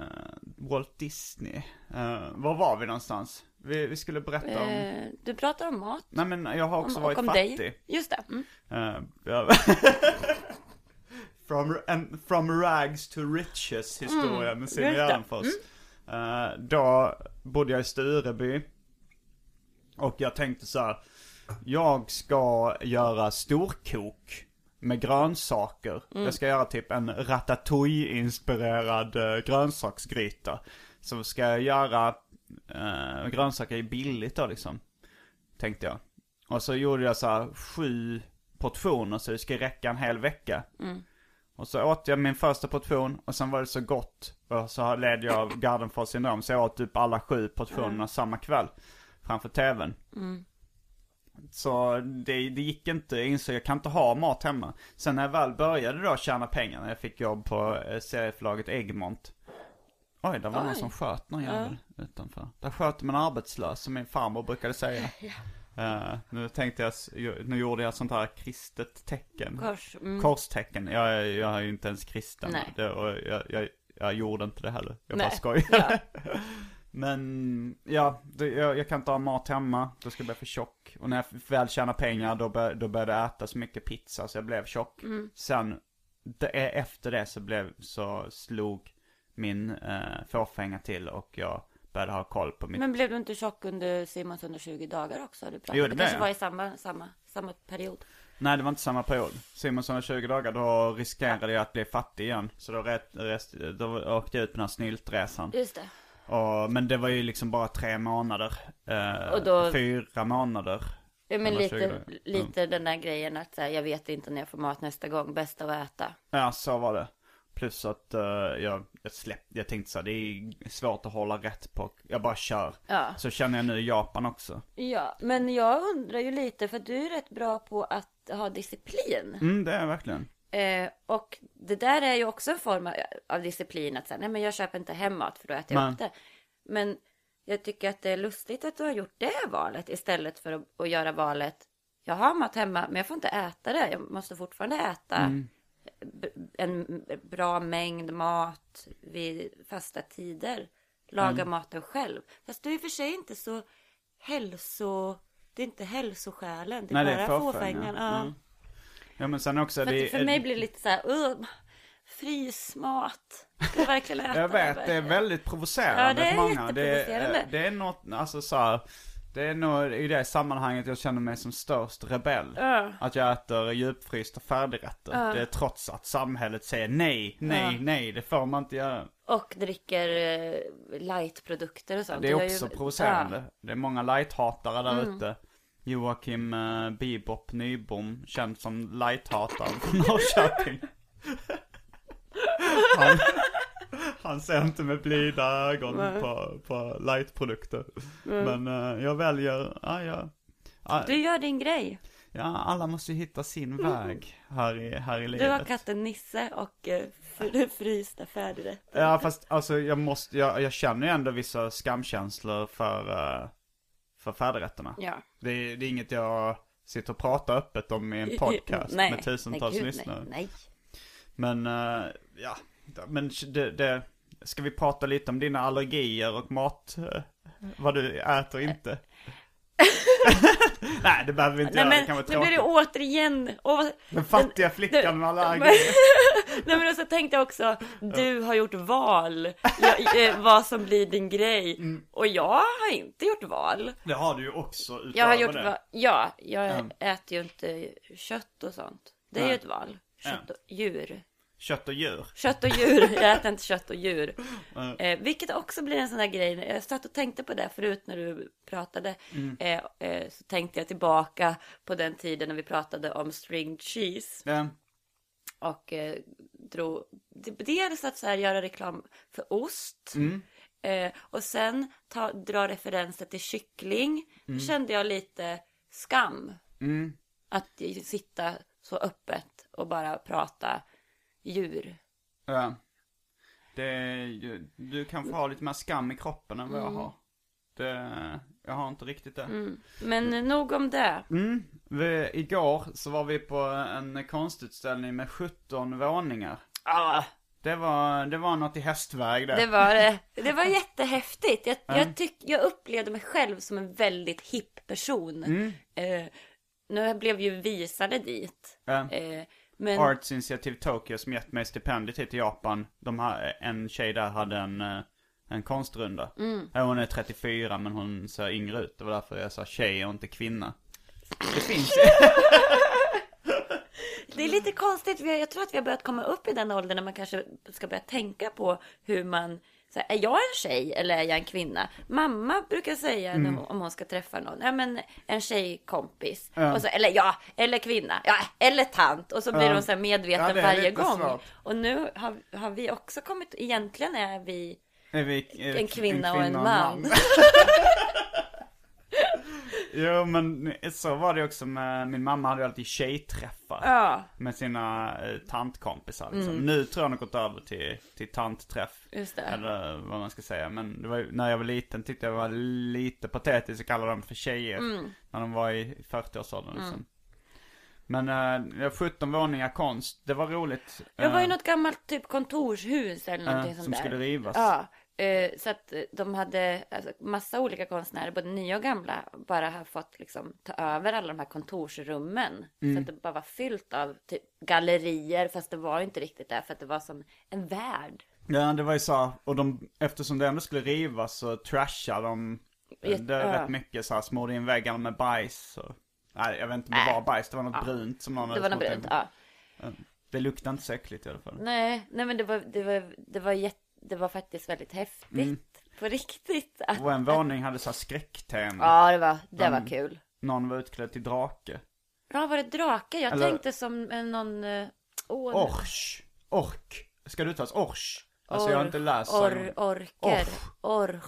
Walt Disney. Uh, var var vi någonstans? Vi, vi skulle berätta om... Eh, du pratar om mat. Nej men jag har också Om, varit och om fattig. dig. Just det. Mm. [LAUGHS] From, and, from rags to riches historia med Signe. Gärdenfors. Eh, då bodde jag i Stureby. Och jag tänkte så här. Jag ska göra storkok med grönsaker. Jag ska göra typ en ratatouille-inspirerad uh, grönsaksgryta. Så ska jag göra, uh, grönsaker är billigt då liksom. Tänkte jag. Och så gjorde jag så här sju portioner så det ska räcka en hel vecka. Och så åt jag min första portion och sen var det så gott. Och så led jag av Gardenfors syndrom så jag åt typ alla sju portionerna samma kväll. Framför tvn. Så det, det gick inte, jag insåg jag kan inte ha mat hemma. Sen när jag väl började då tjäna pengar, när jag fick jobb på eh, serieförlaget Egmont. Oj, där var någon Oj. som sköt någon jävel utanför. Där sköt en arbetslös, som min farmor brukade säga. [LAUGHS] Eh, nu tänkte jag, nu gjorde jag sånt här kristet tecken. Kors. Mm. Korstecken. Jag, jag är ju inte ens kristen. Nej. Det, och jag, jag, jag gjorde inte det heller. Jag bara Nej. skojar. [LAUGHS] Men, ja, det, jag, jag kan inte ha mat hemma. Då ska jag bli för tjock. Och när jag väl tjänar pengar, då, bör, då började jag äta så mycket pizza så jag blev tjock. Mm. Sen, det, är- efter det så blev, så slog min eh, fåfänga till och jag började ha koll på mitt Men blev du inte tjock under Simons 120 dagar också? Du pratade. Jo, det det kanske jag. var i samma, samma, samma period. Nej, det var inte samma period. Simonsson 20 dagar, då riskerade jag att bli fattig igen. Så då, rätt, rest, då åkte jag ut på den här snyltresan. Just det. Och, men det var ju liksom bara tre månader. Eh, Och då- Fyra månader. Ja, men lite, 20 dagar. lite den där grejen att så här, jag vet inte när jag får mat nästa gång. Bäst att äta. Ja, så var det. Plus att eh, jag, jag släppte, jag tänkte så här, det är svårt att hålla rätt på. Jag bara kör. Ja. Så känner jag nu i Japan också. Ja, men jag undrar ju lite för du är rätt bra på att ha disciplin. Mm, det är jag verkligen. Eh, och det där är ju också en form av, disciplin att säga, nej men jag köper inte hem mat för då äter jag Nej. upp det. Men jag tycker att det är lustigt att du har gjort det valet istället för att, att göra valet, jag har mat hemma men jag får inte äta det, jag måste fortfarande äta Mm. En bra mängd mat vid fasta tider. Laga Mm. maten själv. Fast du är i och för sig inte så hälso... Det är inte hälsoskälen, det är Nej, det är bara fåfänga. fåfängan. Ja. Mm. Ja men sen också, För, det för mig blir det lite så här, uh, frysmat. Ska jag verkligen äta [LAUGHS] Jag vet, det är väldigt provocerande Ja, det är för många. Det är, det är något, alltså så här, det är nog i det sammanhanget jag känner mig som störst rebell. Ja. Att jag äter djupfrysta färdigrätter. Ja. Det är trots att samhället säger nej, nej, Ja. nej, det får man inte göra. Och dricker eh, lightprodukter och sånt. Det är ju- också provocerande. Ja. Det är många lighthatare där Mm. ute. Joakim uh, Bibop Nybom, känd som lighthataren från [LAUGHS] Norrköping. [LAUGHS] han, han ser inte med blida ögon Nej. på, på lightprodukter. Men eh, jag väljer, ja, ja. Du gör din grej. Ja, alla måste ju hitta sin väg här i, här i livet. Du har katten Nisse och eh, fr- [LAUGHS] frysta färdigrätter. Ja, fast alltså jag måste, jag, jag känner ju ändå vissa skamkänslor för, uh, för färdigrätterna. Ja. Det, är- det är inget jag sitter och pratar öppet om i en [LAUGHS] podcast Nej, med tusentals nej, gud, lyssnare. Nej, nej. Men, eh, ja, men det, det, ska vi prata lite om dina allergier och mat, eh, vad du äter och inte? Nej, det behöver vi inte Nej göra, det men kan nu vara blir det tråkigt. återigen, åh, Den fattiga flickan den- med allergier. [LAUGHS] Nej men så tänkte jag också, du har gjort val, jag, eh, vad som blir din grej. Mm. Och jag har inte gjort val. Det har du ju också Jag har gjort det. val, ja, jag Mm. äter ju inte kött och sånt. Det är Nej. ju ett val. Kött och djur. Kött och djur. Kött och djur, [LAUGHS] jag äter inte kött och djur. Mm. Eh, vilket också blir en sån där grej, jag satt och tänkte på det förut när du pratade. Mm. Eh, eh, så tänkte jag tillbaka på den tiden när vi pratade om stringed cheese. Ja. Och eh, drog, dels att så här göra reklam för ost. Mm. Eh, och sen ta, dra referenser till kyckling. Då kände jag lite skam. Mm. Att sitta så öppet och bara prata djur. Ja. Det ju, du kan få ha lite mer skam i kroppen än vad jag har. Det, jag har inte riktigt det. Men nog om det. Mm. Vi, igår så var vi på en konstutställning med 17 våningar. Ah, Det var, det var något i hästväg det. det, var, eh, det var jättehäftigt. Jag, Mm. jag, tyck, jag upplevde mig själv som en väldigt hipp person. Mm. Eh, nu blev ju visade dit. Eh, men... Arts Initiative Tokyo som gett mig stipendiet hit till Japan. De har, en tjej där hade en, eh, en konstrunda. Mm. Hon är 34 men hon ser yngre ut. Det var därför jag sa tjej och inte kvinna. Det finns ju. [LAUGHS] Det är lite konstigt, jag tror att vi har börjat komma upp i den åldern när man kanske ska börja tänka på hur man så här, är jag en tjej eller är jag en kvinna? Mamma brukar säga Mm. hon, om hon ska träffa någon, ja men en tjejkompis. Ja. Och så, eller ja, eller kvinna, ja, eller tant. Och så blir Ja. hon så medveten Ja, varje gång. svårt. Och nu har, har vi också kommit, egentligen är vi Är vi, är en kvinna och en man. [LAUGHS] [LAUGHS] jo men så var det också med, min mamma hade ju alltid tjejträffar. Ja, Med sina eh, tantkompisar liksom. Mm. Nu tror jag hon har gått över till, till tantträff. just det. Eller vad man ska säga. Men det var, ju- när jag var liten tyckte jag var lite patetiskt att kalla dem för tjejer. Mm. När de var i 40-årsåldern liksom. Men uh, 17 våningar konst, det var roligt. Det var ju Eh, något gammalt typ kontorshus eller någonting eh, sånt som där. skulle rivas. Ja, eh, så att eh, de hade alltså, massa olika konstnärer, både nya och gamla, bara har fått liksom ta över alla de här kontorsrummen. Mm. Så att det bara var fyllt av typ gallerier, fast det var inte riktigt det, för att det var som en värld. Ja, det var ju så. Och de, eftersom det ändå skulle rivas så trashade de eh, det ja. rätt mycket så här, smorde in väggarna med bajs. Och, nej, jag vet inte om det var bajs, det var något brunt som någon Det hade var något brunt, in. ja. Det luktade inte så äckligt i alla fall. Nej, nej men det var, det var, det var, jätte, det var faktiskt väldigt häftigt. På riktigt. Att, Och en våning hade så här skräcktema. ja, det var, det var Mm. kul. Någon var utklädd till drake. Ja, var det drake? Jag Eller- tänkte som eh, någon... eh, Åh, Orch. Ork. Ska du tas orch? Alltså jag har inte läst or. Orker. Orch.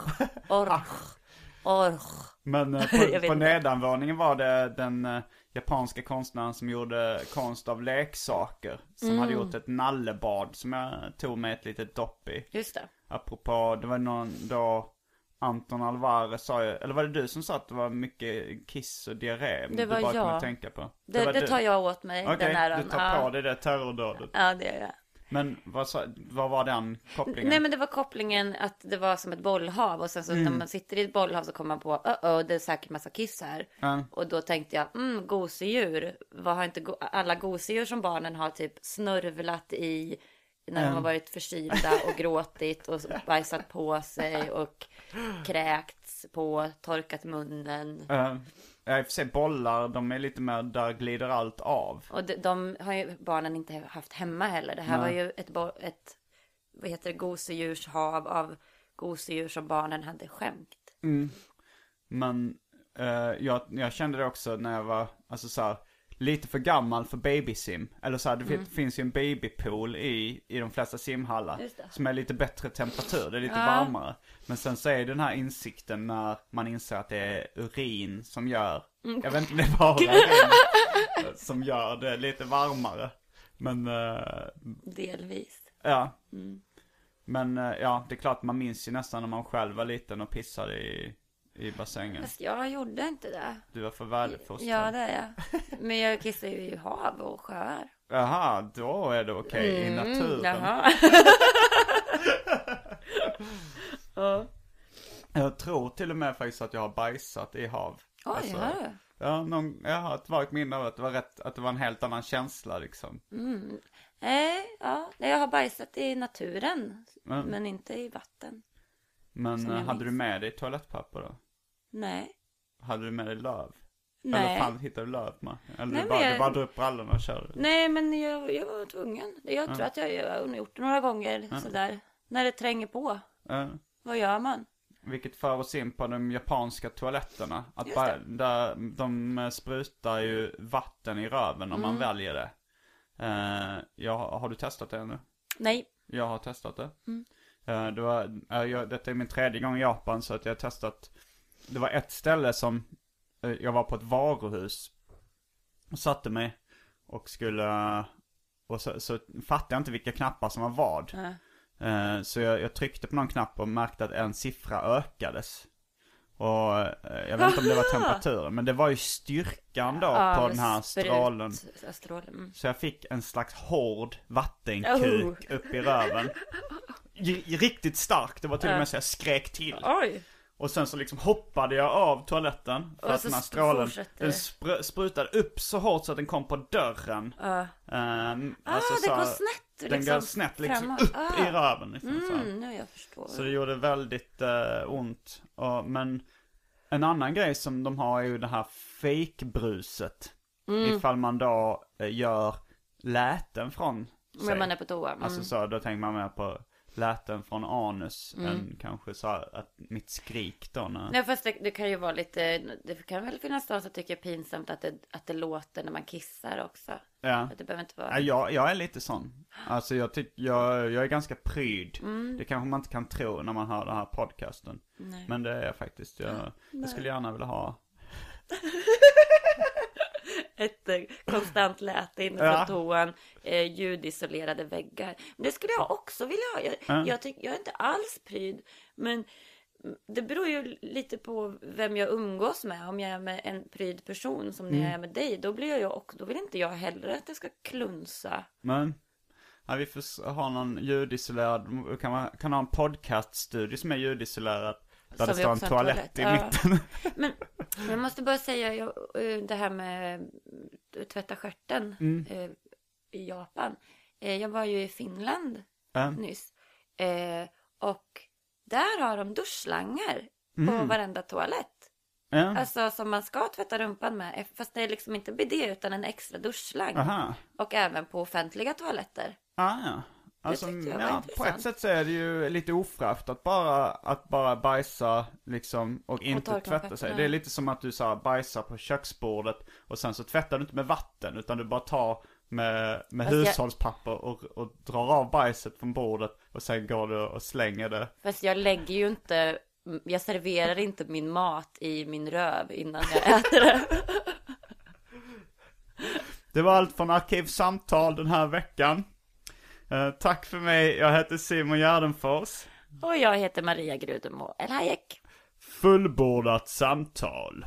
Orch. [LAUGHS] Orch. Men eh, [LAUGHS] på, på nedanvåningen var det den eh, japanska konstnären som gjorde konst av leksaker. Som Mm. hade gjort ett nallebad som jag tog med ett litet dopp i. Just det. Apropå, det var någon då Anton Alvarez sa ju, eller var det du som sa att det var mycket kiss och diarré? Det var du bara jag. tänka på. Det, det, du. tar jag åt mig. Okej, den här, du tar ja. på dig det terrordådet. Ja, det gör jag. Men vad, sa, vad var den kopplingen? Nej men det var kopplingen att det var som ett bollhav och sen så Mm. när man sitter i ett bollhav så kommer man på uh oh det är säkert massa kiss här. Ja. Och då tänkte jag, mm gosedjur. Vad har inte go- alla gosedjur som barnen har typ snörvlat i när de har varit förkylda och gråtit och bajsat på sig och på, torkat munnen. Uh, I och för sig bollar, de är lite mer, där glider allt av. Och de, de har ju barnen inte haft hemma heller. Det här Nej. var ju ett, ett vad heter det, gosedjurshav av gosedjur som barnen hade skämt. Men eh, jag, jag kände det också när jag var, alltså så här, lite för gammal för babysim. Eller så här, det fin- finns ju en babypool i, i de flesta simhallar. Som är lite bättre temperatur, det är lite varmare. Men sen så är den här insikten när man inser att det är urin som gör, jag vet inte om det är bara urin [LAUGHS] som gör det lite varmare. Men, eh, Delvis. ja. Men eh, ja, det är klart man minns ju nästan när man själv var liten och pissade i, i bassängen. Fast jag gjorde inte det. Du var för väluppfostrad. Ja, det är jag. Men jag kissar ju i hav och sjöar. Jaha, då är det okej i naturen. Mm, Jaha. [LAUGHS] Jag tror till och med faktiskt att jag har bajsat i hav. Oj, Alltså, har du? Ja, någon, jag har ett vagt minne av att det var rätt, att det var en helt annan känsla liksom. Nej, ja. Jag har bajsat i naturen. Men- Men inte i vatten. Men eh, hade du minns. med dig toalettpapper då? Nej. Hade du med dig löv? Nej. Eller fan hittade du löv med? Eller Nej, du, bara, jag- du bara drog upp brallorna och körde? Nej, men jag, jag var tvungen. Jag tror att jag, jag har gjort det några gånger sådär. När det tränger på. Eh, Vad gör man? vilket för oss in på de japanska toaletterna. Att bara, där, de eh, sprutar ju vatten i röven om Mm. man väljer det. Eh, ja, har du testat det ännu? Nej. Jag har testat det. Mm. Eh, det var, eh, jag, detta är min tredje gång i Japan så att jag har testat. Det var ett ställe som, eh, jag var på ett varuhus. Och satte mig och skulle, och så, så fattade jag inte vilka knappar som var vad. Ja. Eh, Så jag, jag tryckte på någon knapp och märkte att en siffra ökades. Och eh, jag vet inte om det var temperaturen, men det var ju styrkan då på Av den här strålen. ja, strålen. Mm. Så jag fick en slags hård vattenkuk Oh. upp i röven. Riktigt stark, det var till och med så jag skrek till. Oj! Och sen så liksom hoppade jag av toaletten. För Och att den här strålen, den spr- sprutade upp så hårt så att den kom på dörren. Ja. Ehm, Ah, alltså det så går snett Den liksom. går snett liksom framåt. upp Ah. i röven liksom. Mm, nu jag förstår. Så det gjorde väldigt eh, ont. Och, men en annan grej som de har är ju det här fake-bruset. Mm. Ifall man då eh, gör läten från sig. Men man är på toa. Mm. Alltså så, då tänker man mer på läten från anus Mm. än kanske så här att mitt skrik då när... Nej fast det, det kan ju vara lite, det kan väl finnas de som tycker det är pinsamt att det, att det låter när man kissar också. Ja. Att det behöver inte vara... Ja, jag, jag är lite sån. Alltså jag tycker, jag, jag är ganska pryd. Mm. Det kanske man inte kan tro när man hör den här podcasten. Nej. Men det är jag faktiskt. Jag, jag skulle gärna vilja ha [LAUGHS] [LAUGHS] Ett eh, konstant läte inne Ja. från toan, eh, ljudisolerade väggar. Men det skulle jag också vilja ha. Jag, Ja. jag, tyck, jag är inte alls pryd, men det beror ju lite på vem jag umgås med. Om jag är med en pryd person som Mm. när jag är med dig, då blir jag också, då vill inte jag heller att det ska klunsa. Men, ja, vi får ha någon ljudisolerad, kan man kan ha en podcaststudio som är ljudisolerad. Där det står en toalett, toalett, i ja. mitten. Men jag måste bara säga jag, eh, det här med eh, tvätta stjärten Mm. eh, i Japan. Eh, jag var ju i Finland Ja. nyss. Eh, och där har de duschslangar på Mm. varenda toalett. Ja. Alltså som man ska tvätta rumpan med. Fast det är liksom inte bidé utan en extra duschslang. Aha. Och även på offentliga toaletter. Ah, ja. Alltså, ja, på ett sätt så är det ju lite ofräscht att bara, att bara bajsa liksom och inte torka tvätta sig. Det är lite som att du så här, bajsar på köksbordet och sen så tvättar du inte med vatten utan du bara tar med, med Fast jag- hushållspapper och, och drar av bajset från bordet och sen går du och slänger det. Fast jag lägger ju inte, jag serverar inte min mat i min röv innan jag äter det. [LAUGHS] Det var allt från Arkivsamtal den här veckan. Eh, tack för mig, jag heter Simon Gärdenfors. Och jag heter Maria Grudemo El Hayek. Fullbordat samtal.